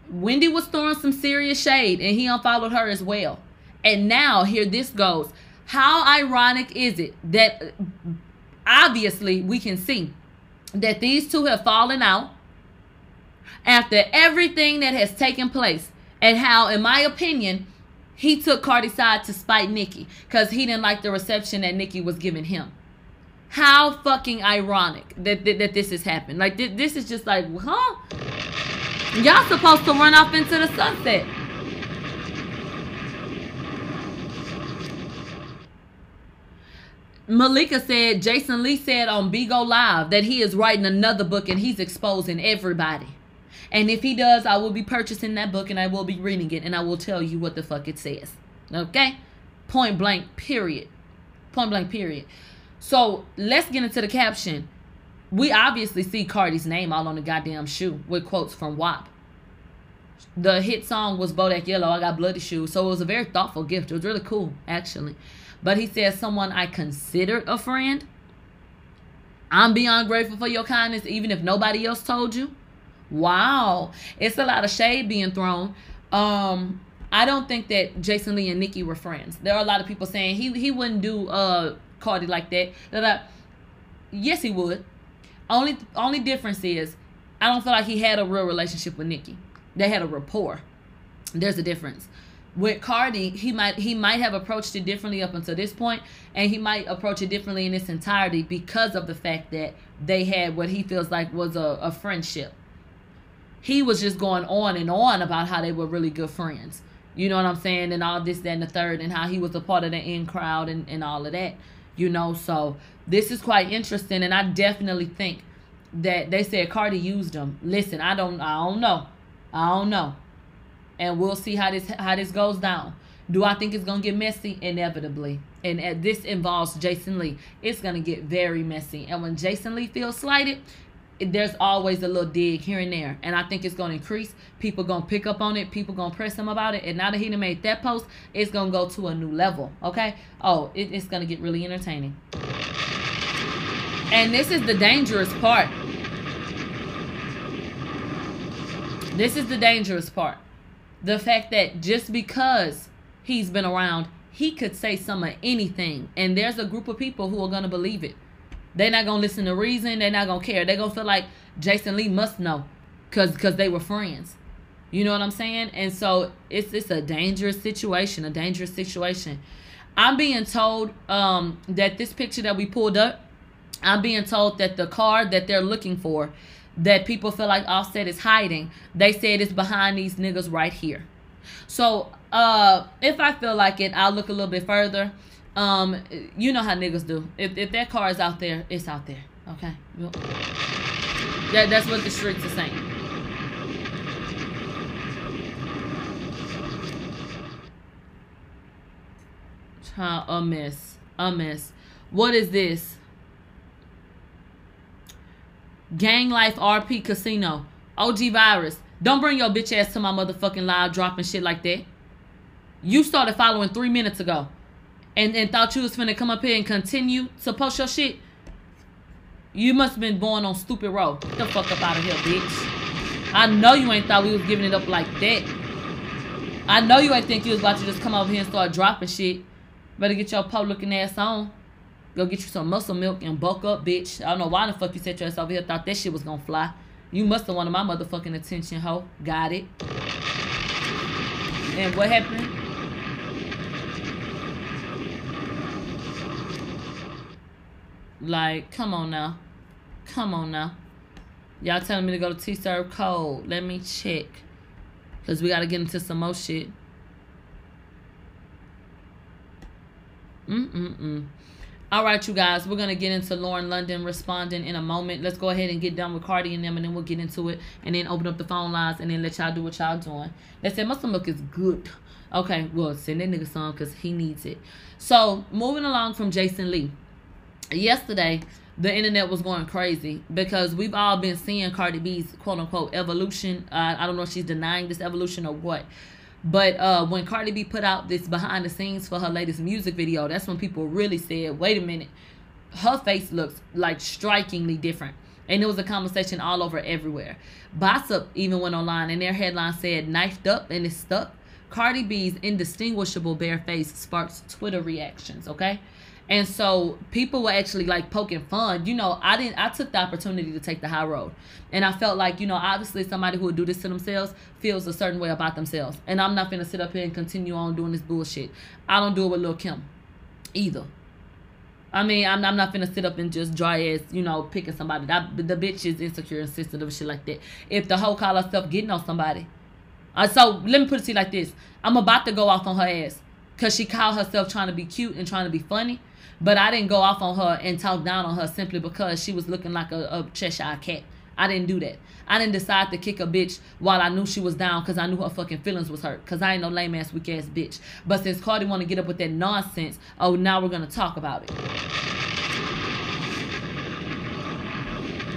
Wendy was throwing some serious shade and he unfollowed her as well. And now here this goes. How ironic is it that obviously we can see that these two have fallen out after everything that has taken place and how in my opinion he took Cardi's side to spite Nicki because he didn't like the reception that Nicki was giving him. How fucking ironic that, that, that this has happened. Like, th- this is just like, huh? Y'all supposed to run off into the sunset. Malika said, Jason Lee said on Bigo Live that he is writing another book and he's exposing everybody. And if he does, I will be purchasing that book and I will be reading it and I will tell you what the fuck it says. Okay? Point blank, period. Point blank, period. So let's get into the caption. We obviously see Cardi's name all on the goddamn shoe with quotes from WAP. The hit song was Bodak Yellow, I Got Bloody Shoes. So it was a very thoughtful gift. It was really cool, actually. But he says, someone I considered a friend. I'm beyond grateful for your kindness, even if nobody else told you. Wow. It's a lot of shade being thrown. Um, I don't think that Jason Lee and Nicki were friends. There are a lot of people saying he he wouldn't do uh Cardi like that. That yes he would. Only only difference is I don't feel like he had a real relationship with Nicki. They had a rapport. There's a difference. With Cardi, he might he might have approached it differently up until this point, and he might approach it differently in its entirety because of the fact that they had what he feels like was a, a friendship. He was just going on and on about how they were really good friends. You know what I'm saying? And all this, that, and the third, and how he was a part of the in crowd and, and all of that. You know, so this is quite interesting, and I definitely think that they said Cardi used them. Listen, I don't I don't know. I don't know. And we'll see how this how this goes down. Do I think it's gonna get messy? Inevitably. And uh, this involves Jason Lee. It's gonna get very messy. And when Jason Lee feels slighted, there's always a little dig here and there and i think it's going to increase. People going to pick up on it people going to press him about it and now that he made that post it's going to go to a new level okay? Oh it, it's going to get really entertaining. And this is the dangerous part. This is the dangerous part. The fact that just because he's been around he could say some of anything and there's a group of people who are going to believe it they're not gonna listen to reason. They're not gonna care. They're gonna feel like Jason Lee must know, cause cause they were friends. You know what I'm saying? And so it's it's a dangerous situation. A dangerous situation. I'm being told um, that this picture that we pulled up. I'm being told that the car that they're looking for, that people feel like Offset is hiding. They said it's behind these niggas right here. So uh, if I feel like it, I'll look a little bit further um, you know how niggas do. If, if that car is out there, it's out there. Okay. That that's what the streets are saying. a miss. A miss. What is this? Gang Life RP Casino. OG Virus. Don't bring your bitch ass to my motherfucking live dropping shit like that. You started following three minutes ago and, and thought you was finna come up here and continue to post your shit, you must have been born on stupid road. Get the fuck up out of here, bitch. I know you ain't thought we was giving it up like that. I know you ain't think you was about to just come over here and start dropping shit. Better get your pub looking ass on. Go get you some muscle milk and bulk up, bitch. I don't know why the fuck you set your ass over here thought that shit was gonna fly. You must have wanted my motherfucking attention, hoe. Got it. And what happened? Like, come on now. Come on now. Y'all telling me to go to T-Serve Code. Let me check. Because we got to get into some more shit. Mm-mm-mm. All right, you guys. We're going to get into Lauren London responding in a moment. Let's go ahead and get done with Cardi and them, and then we'll get into it. And then open up the phone lines, and then let y'all do what y'all doing. They said muscle milk is good. Okay, well, send that nigga some because he needs it. So, moving along from Jason Lee yesterday the internet was going crazy because we've all been seeing Cardi B's quote unquote evolution. Uh, I don't know if she's denying this evolution or what. But uh, when Cardi B put out this behind the scenes for her latest music video, that's when people really said, wait a minute, her face looks like strikingly different. And it was a conversation all over everywhere. Bossip even went online and their headline said, knifed up and it's stuck. Cardi B's indistinguishable bare face sparks Twitter reactions, okay? And so people were actually like poking fun. You know, I didn't I took the opportunity to take the high road. And I felt like, you know, obviously somebody who would do this to themselves feels a certain way about themselves. And I'm not gonna sit up here and continue on doing this bullshit. I don't do it with Lil Kim either. I mean, I'm, I'm not gonna sit up and just dry ass, you know, picking somebody. That the bitch is insecure and sensitive and shit like that. If the whole call herself getting on somebody, uh, so let me put it to you like this: I'm about to go off on her ass because she called herself trying to be cute and trying to be funny. But I didn't go off on her and talk down on her simply because she was looking like a, a Cheshire cat. I didn't do that. I didn't decide to kick a bitch while I knew she was down because I knew her fucking feelings was hurt. Because I ain't no lame ass weak ass bitch. But since Cardi want to get up with that nonsense, oh, now we're going to talk about it.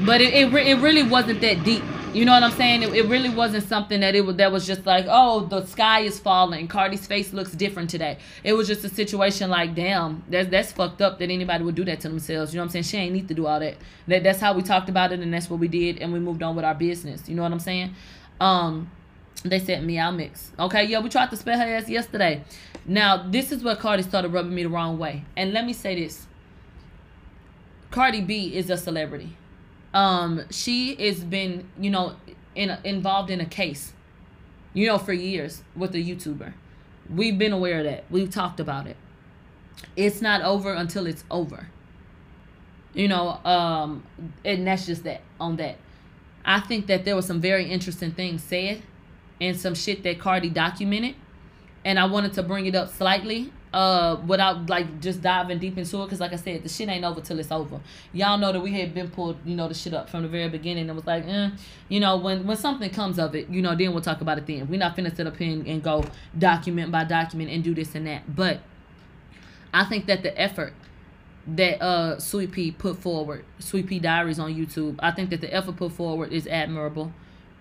But it, it, it really wasn't that deep. You know what I'm saying? It, it really wasn't something that it was that was just like, oh, the sky is falling. Cardi's face looks different today. It was just a situation like, damn, that's that's fucked up that anybody would do that to themselves. You know what I'm saying? She ain't need to do all that. That that's how we talked about it, and that's what we did, and we moved on with our business. You know what I'm saying? Um, they sent me out mix. Okay, yeah, we tried to spell her ass yesterday. Now this is where Cardi started rubbing me the wrong way. And let me say this: Cardi B is a celebrity um she has been you know in involved in a case you know for years with a youtuber. We've been aware of that. We've talked about it. It's not over until it's over. You know um and that's just that on that. I think that there was some very interesting things said and some shit that cardi documented and i wanted to bring it up slightly uh without like just diving deep into it because like i said the shit ain't over till it's over. Y'all know that we had been pulled you know the shit up from the very beginning and was like eh, you know when when something comes of it you know then we'll talk about it then. We're not finna sit up here and, and go document by document and do this and that. But i think that the effort that uh sweet pea put forward sweet pea diaries on youtube i think that the effort put forward is admirable.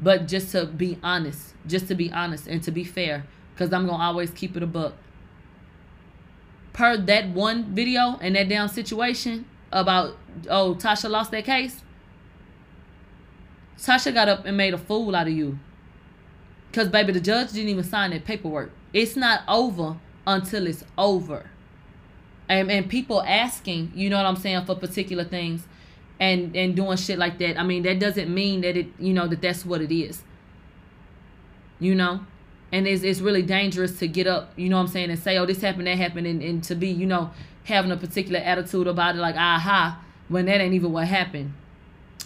But just to be honest just to be honest and to be fair because i'm gonna always keep it a buck per that one video and that damn situation about oh Tasha lost that case. Tasha got up and made a fool out of you. Cause baby, the judge didn't even sign that paperwork. It's not over until it's over. And and people asking, you know what I'm saying, for particular things, and and doing shit like that. I mean, that doesn't mean that it, you know, that that's what it is. You know, and it's, it's really dangerous to get up you know what i'm saying and say oh this happened that happened and, and to be you know having a particular attitude about it like aha when that ain't even what happened.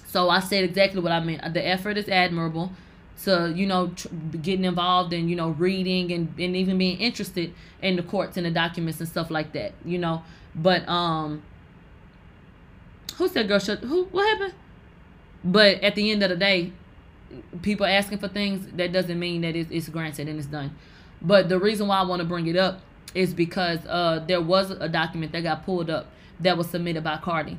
So i said exactly what i meant. The effort is admirable to you know tr- getting involved and you know reading and, and even being interested in the courts and the documents and stuff like that you know? But um who said girl shut who what happened? But at the end of the day people asking for things, that doesn't mean that it's, it's granted and it's done. But the reason why I want to bring it up is because uh, there was a document that got pulled up that was submitted by Cardi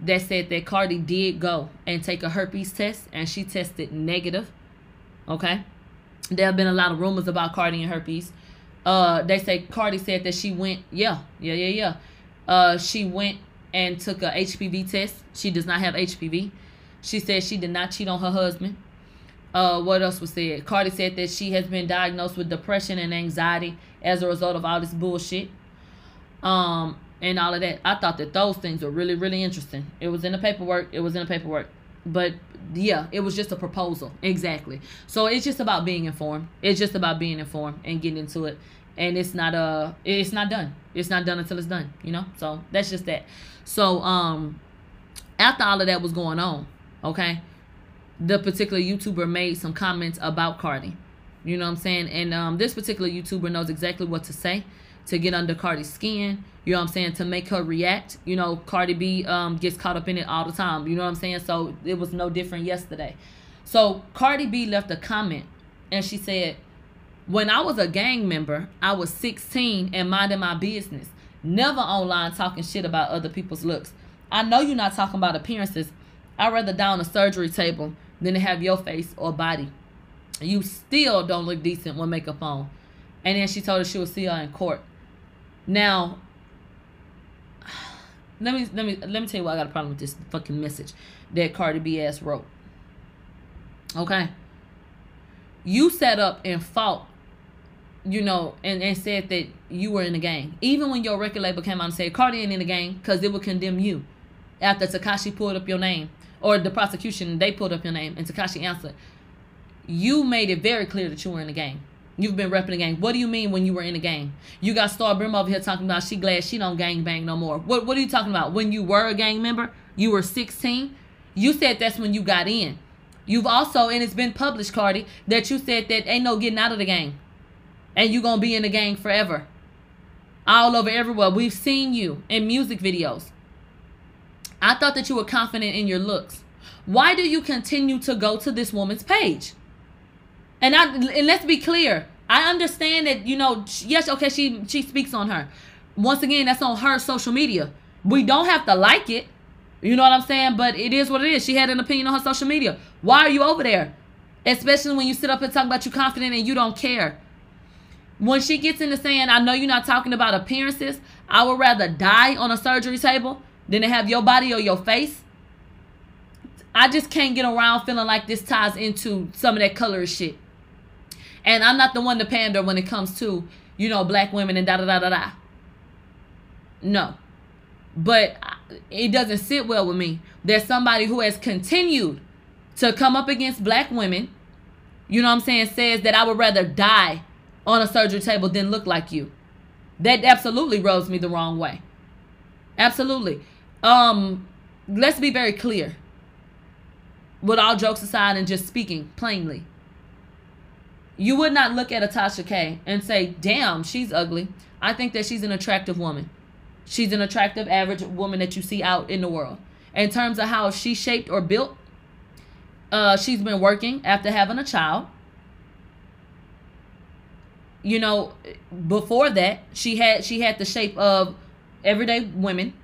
that said that Cardi did go and take a herpes test and she tested negative. Okay. There have been a lot of rumors about Cardi and herpes. Uh, they say Cardi said that she went, yeah, yeah, yeah, yeah. Uh, she went and took a HPV test. She does not have HPV. She said she did not cheat on her husband. Uh, what else was said? Cardi said that she has been diagnosed with depression and anxiety as a result of all this bullshit. Um, and all of that. I thought that those things were really, really interesting. It was in the paperwork. It was in the paperwork. But yeah, it was just a proposal. Exactly. So it's just about being informed. It's just about being informed and getting into it. And it's not uh it's not done. It's not done until it's done, you know? So that's just that. So um after all of that was going on, okay? The particular YouTuber made some comments about Cardi. You know what I'm saying? And um, this particular YouTuber knows exactly what to say to get under Cardi's skin. You know what I'm saying? To make her react. You know, Cardi B um, gets caught up in it all the time. You know what I'm saying? So it was no different yesterday. So Cardi B left a comment and she said, When I was a gang member, I was 16 and minding my business. Never online talking shit about other people's looks. I know you're not talking about appearances. I'd rather die on a surgery table than to have your face or body. You still don't look decent with makeup on. And then she told her she would see her in court. Now, let me let me let me tell you why I got a problem with this fucking message that Cardi B ass wrote. Okay. You set up and fought, you know, and, and said that you were in the game. Even when your record label came out and said Cardi ain't in the gang because it would condemn you after Tekashi pulled up your name or the prosecution, they pulled up your name, and Tekashi answered. You made it very clear that you were in the game. You've been repping the gang. What do you mean when you were in the gang? You got Star Brim over here talking about she glad she don't gang bang no more. What what are you talking about? When you were a gang member, you were 16. You said that's when you got in. You've also, and it's been published, Cardi, that you said that ain't no getting out of the gang. And you gonna be in the gang forever. All over everywhere. We've seen you in music videos. I thought that you were confident in your looks. Why do you continue to go to this woman's page? And I and let's be clear. I understand that you know yes okay she she speaks on her. Once again that's on her social media. We don't have to like it. You know what I'm saying? But it is what it is. She had an opinion on her social media. Why are you over there? Especially when you sit up and talk about you confident and you don't care. When she gets into saying, I know you're not talking about appearances, I would rather die on a surgery table than to have your body or your face. I just can't get around feeling like this ties into some of that color shit. And I'm not the one to pander when it comes to, you know, black women and da da da da da. No. But it doesn't sit well with me. There's somebody who has continued to come up against black women, you know what I'm saying, says that I would rather die on a surgery table than look like you. That absolutely rubs me the wrong way. Absolutely. Um, let's be very clear. With all jokes aside and just speaking plainly. You would not look at a Tasha K and say, damn, she's ugly. I think that she's an attractive woman. She's an attractive, average woman that you see out in the world. In terms of how she's shaped or built, uh, she's been working after having a child. You know, before that, she had she had the shape of everyday women.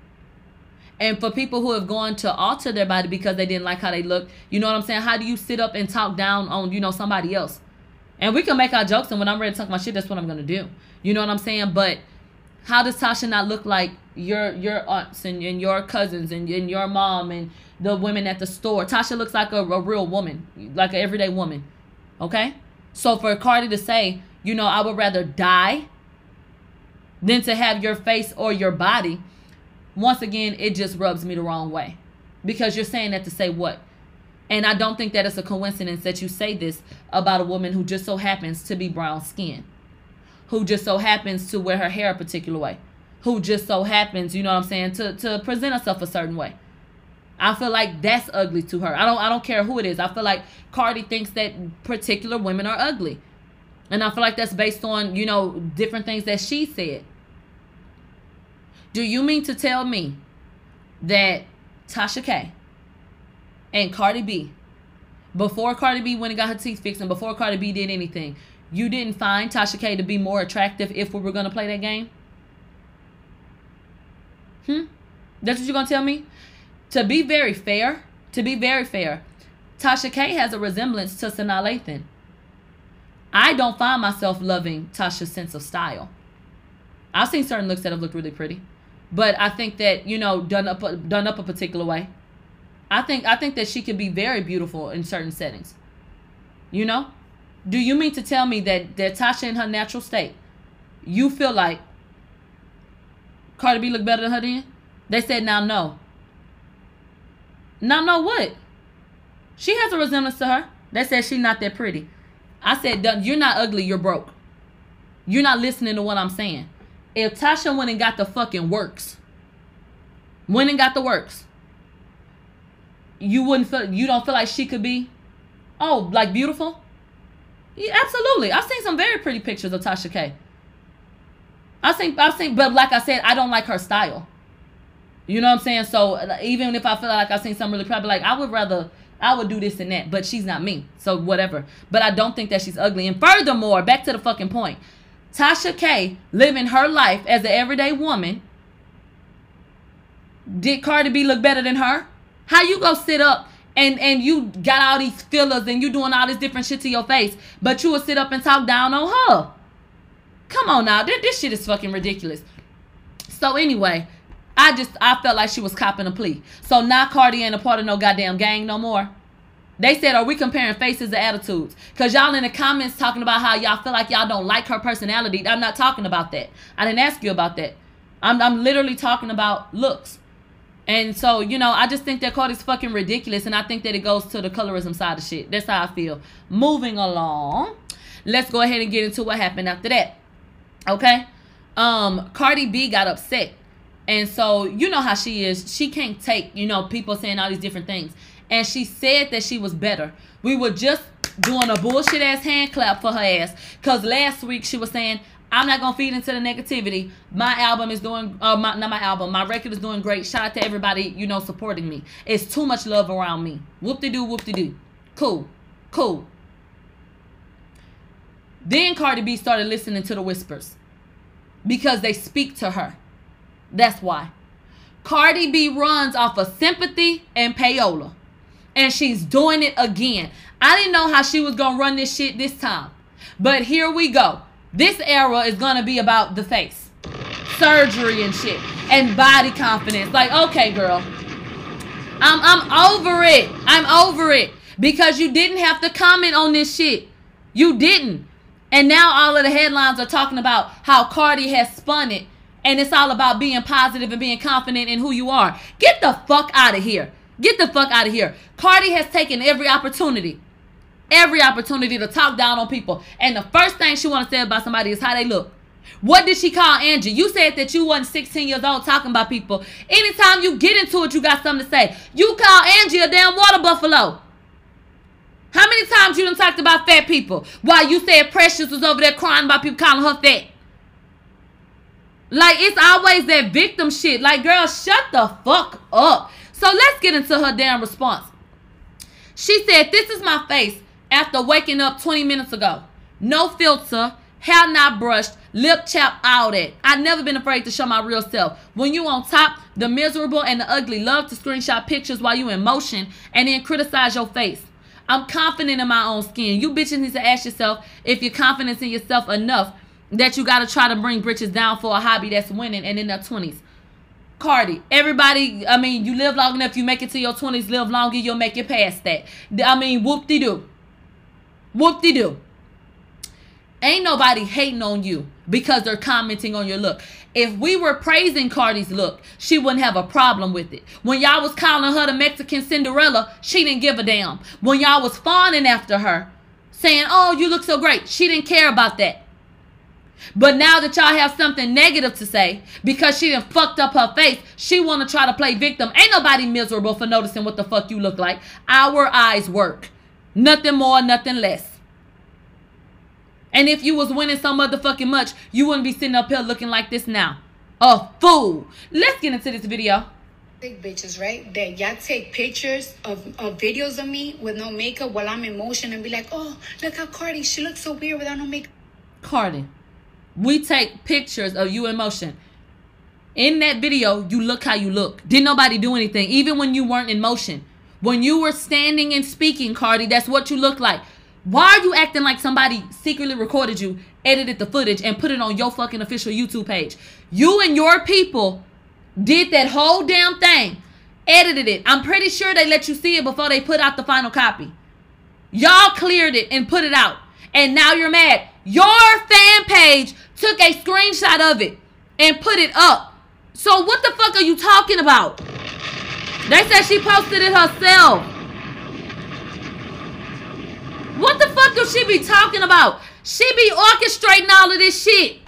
And for people who have gone to alter their body because they didn't like how they look, you know what I'm saying? How do you sit up and talk down on, you know, somebody else? And we can make our jokes, and when I'm ready to talk my shit, that's what I'm gonna do. You know what I'm saying? But how does Tasha not look like your your aunts and, and your cousins and, and your mom and the women at the store? Tasha looks like a, a real woman, like an everyday woman. Okay? So for Cardi to say, you know, I would rather die than to have your face or your body, once again, it just rubs me the wrong way. Because you're saying that to say what? And I don't think that it's a coincidence that you say this about a woman who just so happens to be brown skinned who just so happens to wear her hair a particular way, who just so happens, you know what I'm saying, to to present herself a certain way. I feel like that's ugly to her. I don't I don't care who it is. I feel like Cardi thinks that particular women are ugly. And I feel like that's based on, you know, different things that she said. Do you mean to tell me that Tasha K and Cardi B, before Cardi B went and got her teeth fixed and before Cardi B did anything, you didn't find Tasha K to be more attractive if we were going to play that game? Hmm? That's what you're going to tell me? To be very fair, to be very fair, Tasha K has a resemblance to Sanaa Lathan. I don't find myself loving Tasha's sense of style. I've seen certain looks that have looked really pretty, but I think that you know done up done up a particular way. I think I think that she could be very beautiful in certain settings. You know, do you mean to tell me that, that Tasha in her natural state, you feel like Cardi B look better than her then? They said now no. Now no what? She has a resemblance to her. They said she's not that pretty. I said you're not ugly, you're broke. You're not listening to what I'm saying. If Tasha went and got the fucking works, went and got the works, you wouldn't feel you don't feel like she could be oh like beautiful yeah, absolutely. I've seen some very pretty pictures of Tasha K. I've seen, I've seen, but like I said, I don't like her style. You know what I'm saying? So even if I feel like I've seen some really probably like I would rather I would do this and that, but she's not me. So whatever. But I don't think that she's ugly. And furthermore, back to the fucking point. Tasha K living her life as an everyday woman. Did Cardi B look better than her? How you go sit up and and you got all these fillers and you doing all this different shit to your face, but you will sit up and talk down on her. Come on now, this, this shit is fucking ridiculous. So anyway, I just I felt like she was copping a plea. So now Cardi ain't a part of no goddamn gang no more. They said, are we comparing faces or attitudes? Because y'all in the comments talking about how y'all feel like y'all don't like her personality. I'm not talking about that. I didn't ask you about that. I'm, I'm literally talking about looks. And so, you know, I just think that Cardi's fucking ridiculous. And I think that it goes to the colorism side of shit. That's how I feel. Moving along. let's go ahead and get into what happened after that. Okay? Um, Cardi B got upset. And so, you know how she is. She can't take, you know, people saying all these different things. And she said that she was better. We were just doing a bullshit ass hand clap for her ass. Because last week she was saying, I'm not gonna feed into the negativity. My album is doing, uh, my, not my album, my record is doing great. Shout out to everybody, you know, supporting me. It's too much love around me. Whoop de doo, whoop de doo. Cool, cool. Then Cardi B started listening to the whispers because they speak to her. That's why. Cardi B runs off of sympathy and payola. And she's doing it again. I didn't know how she was going to run this shit this time. But here we go. This era is going to be about the face, surgery and shit, and body confidence. Like, okay, girl. I'm, I'm over it. I'm over it. Because you didn't have to comment on this shit. You didn't. And now all of the headlines are talking about how Cardi has spun it. And it's all about being positive and being confident in who you are. Get the fuck out of here. Get the fuck out of here. Cardi has taken every opportunity. Every opportunity to talk down on people. And the first thing she want to say about somebody is how they look. What did she call Angie? You said that you wasn't 16 years old talking about people. Anytime you get into it, you got something to say. You call Angie a damn water buffalo. How many times you done talked about fat people? While you said Precious was over there crying about people calling her fat. Like it's always that victim shit. Like, girl, shut the fuck up. So let's get into her damn response. She said, This is my face after waking up 20 minutes ago. No filter, hair not brushed, lip chap, all that. I've never been afraid to show my real self. When you on top, the miserable and the ugly love to screenshot pictures while you in motion and then criticize your face. I'm confident in my own skin. You bitches need to ask yourself if you're confident in yourself enough that you got to try to bring britches down for a hobby that's winning and in their 20s. Cardi, everybody, I mean, you live long enough, you make it to your 20s, live longer, you'll make it past that. I mean, whoop de doo. Whoop de doo. Ain't nobody hating on you because they're commenting on your look. If we were praising Cardi's look, she wouldn't have a problem with it. When y'all was calling her the Mexican Cinderella, she didn't give a damn. When y'all was fawning after her, saying, oh, you look so great, she didn't care about that. But now that y'all have something negative to say, because she done fucked up her face, she want to try to play victim. Ain't nobody miserable for noticing what the fuck you look like. Our eyes work. Nothing more, nothing less. And if you was winning so motherfucking much, you wouldn't be sitting up here looking like this now. A fool. Let's get into this video. Big bitches, right? That y'all take pictures of, of videos of me with no makeup while I'm in motion and be like, oh, look how Cardi, she looks so weird without no makeup. Cardi, we take pictures of you in motion. In that video, you look how you look. Didn't nobody do anything, even when you weren't in motion. When you were standing and speaking, Cardi, that's what you look like. Why are you acting like somebody secretly recorded you, edited the footage, and put it on your fucking official YouTube page? You and your people did that whole damn thing, edited it. I'm pretty sure they let you see it before they put out the final copy. Y'all cleared it and put it out. And now you're mad. Your fan page took a screenshot of it and put it up. So what the fuck are you talking about? They said she posted it herself. What the fuck does she be talking about? She be orchestrating all of this shit.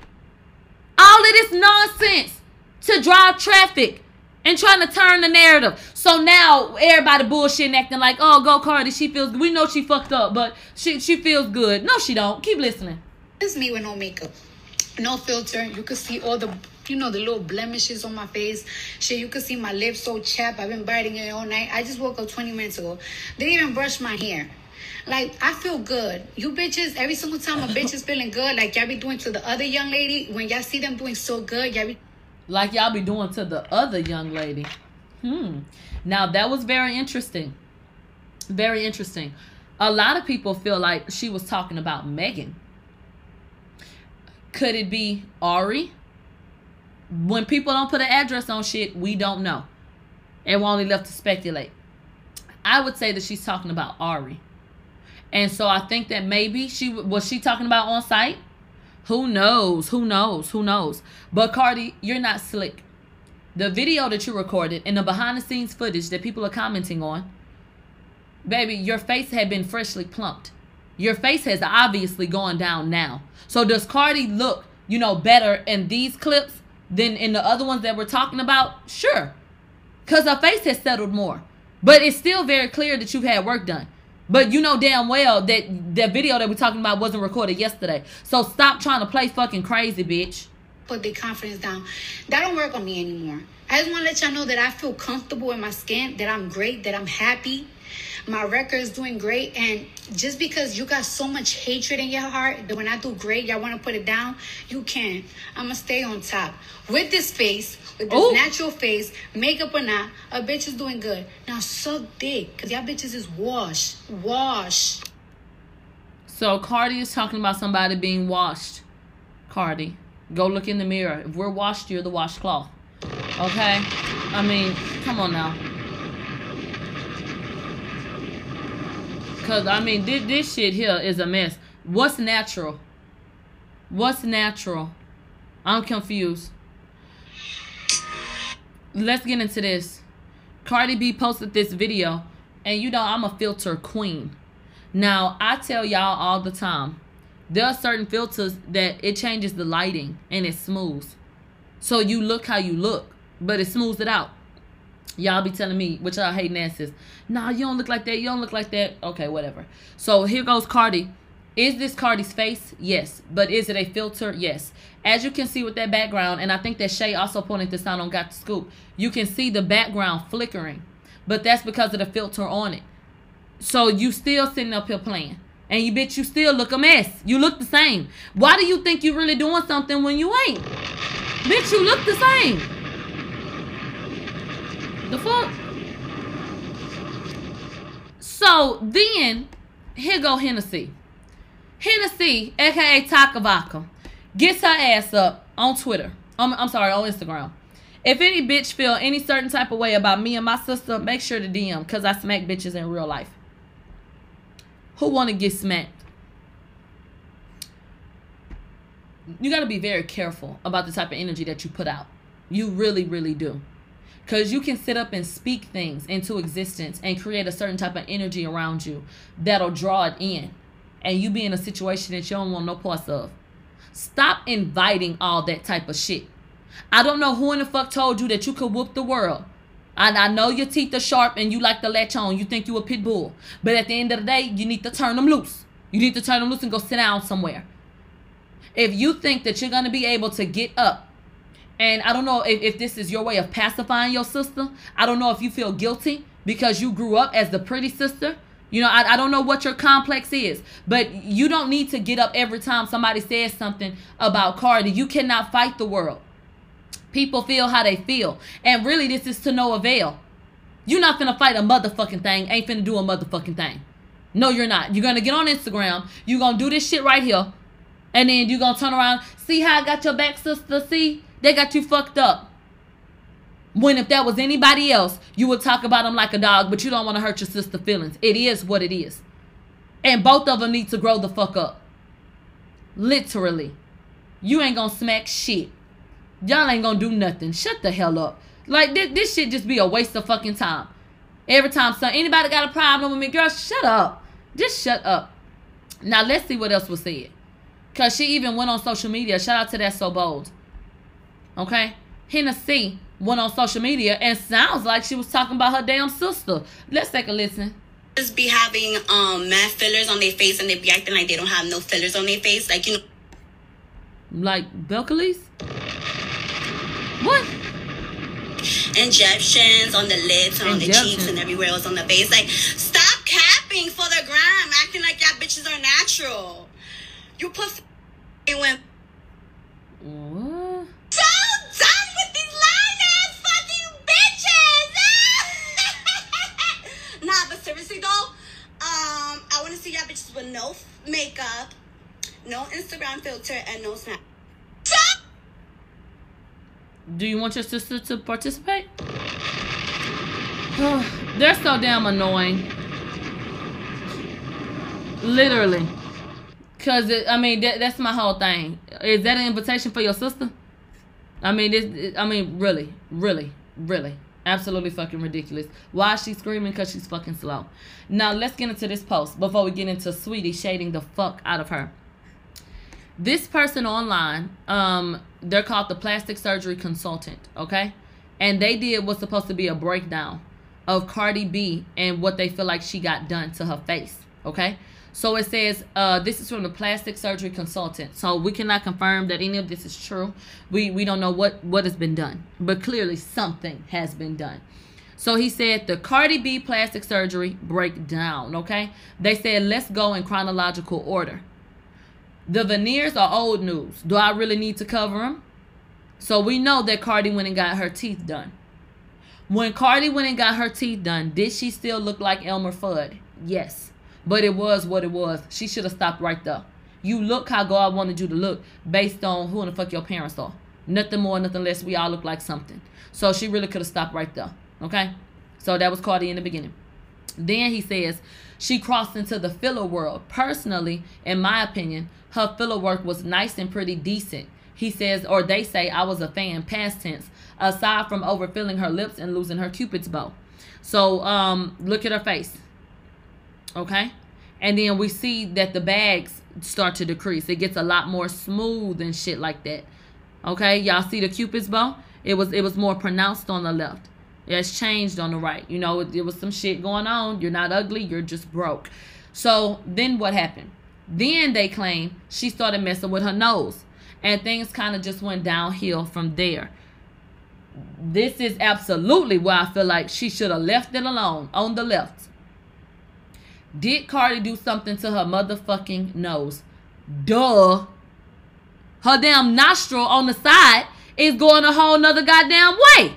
All of this nonsense to drive traffic and trying to turn the narrative. So now everybody bullshitting, acting like, oh, go Cardi, she feels. We know she fucked up, but she she feels good. No, she don't. Keep listening. It's me with no makeup, no filter. You can see all the, you know, the little blemishes on my face. Shit, you can see my lips so chapped. I've been biting it all night. I just woke up 20 minutes ago. Didn't even brush my hair. Like I feel good. You bitches, every single time a bitch is feeling good, like y'all be doing to the other young lady, when y'all see them doing so good, y'all be like y'all be doing to the other young lady. Hmm. Now that was very interesting. Very interesting. A lot of people feel like she was talking about Megan. Could it be Ari? When people don't put an address on shit, we don't know. And we're only left to speculate. I would say that she's talking about Ari. And so I think that maybe she was she talking about on site. Who knows? Who knows? Who knows? But Cardi, you're not slick. The video that you recorded and the behind the scenes footage that people are commenting on, baby, your face had been freshly plumped. Your face has obviously gone down now. So does Cardi look, you know, better in these clips than in the other ones that we're talking about? Sure. Because her face has settled more. But it's still very clear that you've had work done. But you know damn well that that video that we're talking about wasn't recorded yesterday. So stop trying to play fucking crazy, bitch. Put their confidence down. That don't work on me anymore. I just want to let y'all know that I feel comfortable in my skin, that I'm great, that I'm happy. My record is doing great. And just because you got so much hatred in your heart that when I do great, y'all want to put it down, you can. I'm going to stay on top. With this face, with this Ooh. natural face, makeup or not, a bitch is doing good. Now suck dick, because y'all bitches is wash. Wash. So Cardi is talking about somebody being washed. Cardi, go look in the mirror. If we're washed, you're the washcloth. Okay? I mean, come on now. Cause I mean, this, this shit here is a mess. What's natural? What's natural? I'm confused. Let's get into this. Cardi B posted this video, and you know I'm a filter queen. Now I tell y'all all the time, there are certain filters that it changes the lighting and it smooths. So you look how you look, but it smooths it out. Y'all be telling me, which y'all hate asses, nah, you don't look like that, you don't look like that. Okay, whatever. So here goes Cardi. Is this Cardi's face? Yes. But is it a filter? Yes. As you can see with that background, and I think that Shay also pointed this out on Got the Scoop, you can see the background flickering. But that's because of the filter on it. So you still sitting up here playing. And you bitch, you still look a mess. You look the same. Why do you think you really doing something when you ain't? Bitch, you look the same. The fuck? So then, here go Hennessy. Hennessy, aka Takavaka, gets her ass up on Twitter. I'm, I'm sorry, on Instagram. If any bitch feel any certain type of way about me and my sister, make sure to DM because I smack bitches in real life. Who want to get smacked? You got to be very careful about the type of energy that you put out. You really, really do. Because you can sit up and speak things into existence and create a certain type of energy around you that'll draw it in. And you be in a situation that you don't want no parts of. Stop inviting all that type of shit. I don't know who in the fuck told you that you could whoop the world. And I know your teeth are sharp and you like to latch on. You think you a pit bull. But at the end of the day, you need to turn them loose. You need to turn them loose and go sit down somewhere. If you think that you're going to be able to get up, and I don't know if, if this is your way of pacifying your sister. I don't know if you feel guilty because you grew up as the pretty sister. You know, I, I don't know what your complex is, but you don't need to get up every time somebody says something about Cardi. You cannot fight the world. People feel how they feel. And really, this is to no avail. You're not gonna fight a motherfucking thing. Ain't finna do a motherfucking thing. No, you're not. You're gonna get on Instagram. You're gonna do this shit right here. And then you're gonna turn around. See how I got your back, sister? See? They got you fucked up. When if that was anybody else, you would talk about them like a dog, but you don't want to hurt your sister' feelings. It is what it is. And both of them need to grow the fuck up. Literally. You ain't gonna smack shit. Y'all ain't gonna do nothing. Shut the hell up. Like this, this shit just be a waste of fucking time. Every time some anybody got a problem with me, girl, shut up. Just shut up. Now let's see what else was said. Cause she even went on social media. Shout out to that so bold. Okay? Hennessy went on social media and sounds like she was talking about her damn sister. Let's take a listen. Just be having um mad fillers on their face and they be acting like they don't have no fillers on their face. Like you know Like Belcalis? What? injections on the lips and on the cheeks and everywhere else on the face. Like, stop capping for the gram, acting like y'all bitches are natural. You put when What? so done with these lying ass fucking bitches. nah, but seriously though, um, I want to see y'all bitches with no makeup, no Instagram filter, and no snap. Do you want your sister to participate? They're so damn annoying. Literally. Cause I mean that, that's my whole thing. Is that an invitation for your sister? I mean this. I mean really, really, really. Absolutely fucking ridiculous. Why is she screaming? Because she's fucking slow. Now, let's get into this post before we get into Sweetie shading the fuck out of her. This person online, um, they're called the plastic surgery consultant, okay? And they did what's supposed to be a breakdown of Cardi B and what they feel like she got done to her face, okay? So it says, uh, this is from the plastic surgery consultant. So we cannot confirm that any of this is true. We we don't know what what has been done, but clearly something has been done. So he said the Cardi B plastic surgery breakdown. Okay, they said let's go in chronological order. The veneers are old news. Do I really need to cover them? So we know that Cardi went and got her teeth done. When Cardi went and got her teeth done, did she still look like Elmer Fudd? Yes. But it was what it was. She should have stopped right there. You look how God wanted you to look based on who in the fuck your parents are. Nothing more, nothing less. We all look like something. So she really could have stopped right there. Okay? So that was Cardi in the beginning. Then he says she crossed into the filler world. Personally, in my opinion, her filler work was nice and pretty decent. He says, or they say, I was a fan, past tense, aside from overfilling her lips and losing her cupid's bow. So um, look at her face okay? And then we see that the bags start to decrease. It gets a lot more smooth and shit like that okay? Y'all see the cupid's bow? It was it was more pronounced on the left. It's changed on the right. You know it, it was some shit going on. You're not ugly you're just broke. So then what happened? Then they claim she started messing with her nose and things kind of just went downhill from there. This is absolutely where i feel like she should have left it alone on the left did Cardi do something to her motherfucking nose? Duh. Her damn nostril on the side is going a whole nother goddamn way.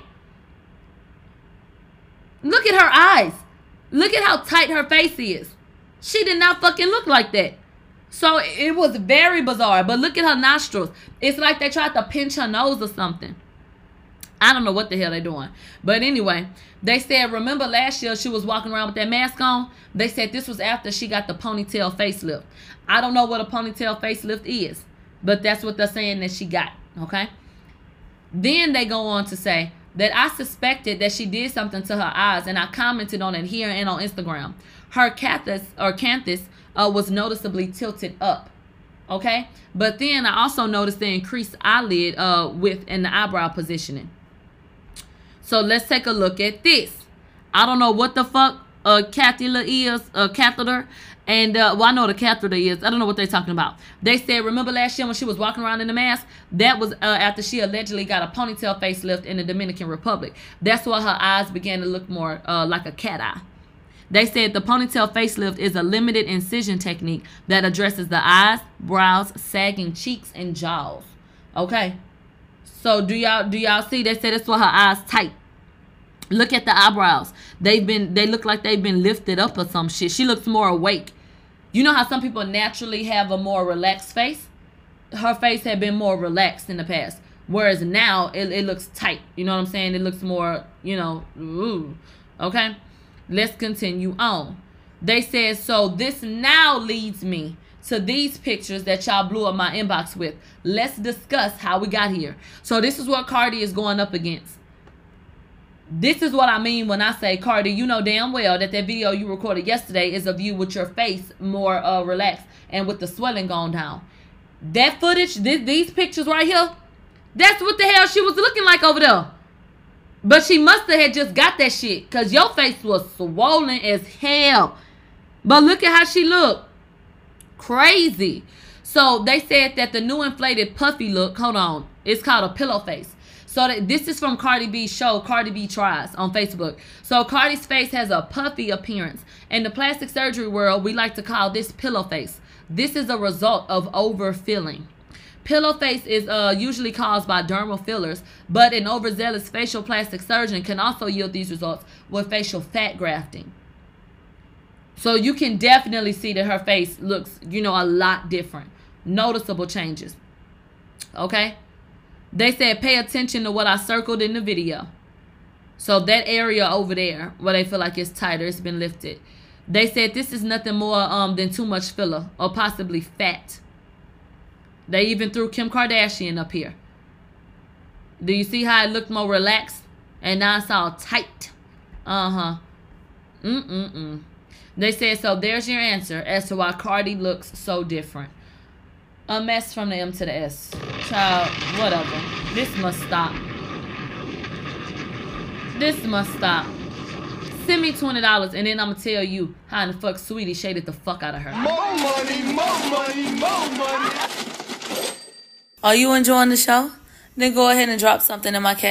Look at her eyes. Look at how tight her face is. She did not fucking look like that. So it was very bizarre. But look at her nostrils. It's like they tried to pinch her nose or something. I don't know what the hell they're doing. But anyway, they said, remember last year she was walking around with that mask on? They said this was after she got the ponytail facelift. I don't know what a ponytail facelift is, but that's what they're saying that she got. Okay. Then they go on to say that I suspected that she did something to her eyes, and I commented on it here and on Instagram. Her canthus or canthus uh, was noticeably tilted up. Okay, but then I also noticed the increased eyelid uh, width and the eyebrow positioning. So let's take a look at this. I don't know what the fuck a catheter is, a catheter. And, uh, well, I know a catheter is. I don't know what they're talking about. They said, remember last year when she was walking around in the mask? That was uh, after she allegedly got a ponytail facelift in the Dominican Republic. That's why her eyes began to look more uh, like a cat eye. They said the ponytail facelift is a limited incision technique that addresses the eyes, brows, sagging cheeks, and jaws. Okay. So do y'all do y'all see? They said that's why her eyes tight. Look at the eyebrows. They've been they look like they've been lifted up or some shit. She looks more awake. You know how some people naturally have a more relaxed face? Her face had been more relaxed in the past. Whereas now it, it looks tight. You know what I'm saying? It looks more, you know, ooh. Okay? Let's continue on. They said, so this now leads me to these pictures that y'all blew up my inbox with. Let's discuss how we got here. So this is what Cardi is going up against. This is what I mean when I say, Cardi, you know damn well that that video you recorded yesterday is of you with your face more uh, relaxed and with the swelling gone down. That footage, this, these pictures right here, that's what the hell she was looking like over there. But she must have had just got that shit because your face was swollen as hell. But look at how she looked. Crazy. So they said that the new inflated puffy look, hold on, it's called a pillow face. So that, this is from Cardi B's show, Cardi B Tries on Facebook. So Cardi's face has a puffy appearance. In the plastic surgery world, we like to call this pillow face. This is a result of overfilling. Pillow face is uh, usually caused by dermal fillers, but an overzealous facial plastic surgeon can also yield these results with facial fat grafting. So you can definitely see that her face looks, you know, a lot different. Noticeable changes. Okay? They said pay attention to what I circled in the video. So that area over there where they feel like it's tighter, it's been lifted. They said this is nothing more um, than too much filler or possibly fat. They even threw Kim Kardashian up here. Do you see how it looked more relaxed? And now it's all tight. Uh huh. Mm mm mm. They said, so there's your answer as to why Cardi looks so different. A mess from the M to the S. Child, whatever. This must stop. This must stop. Send me twenty dollars and then I'ma tell you how in the fuck Sweetie shaded the fuck out of her. More money, more money, more money. Are you enjoying the show? Then go ahead and drop something in my cash.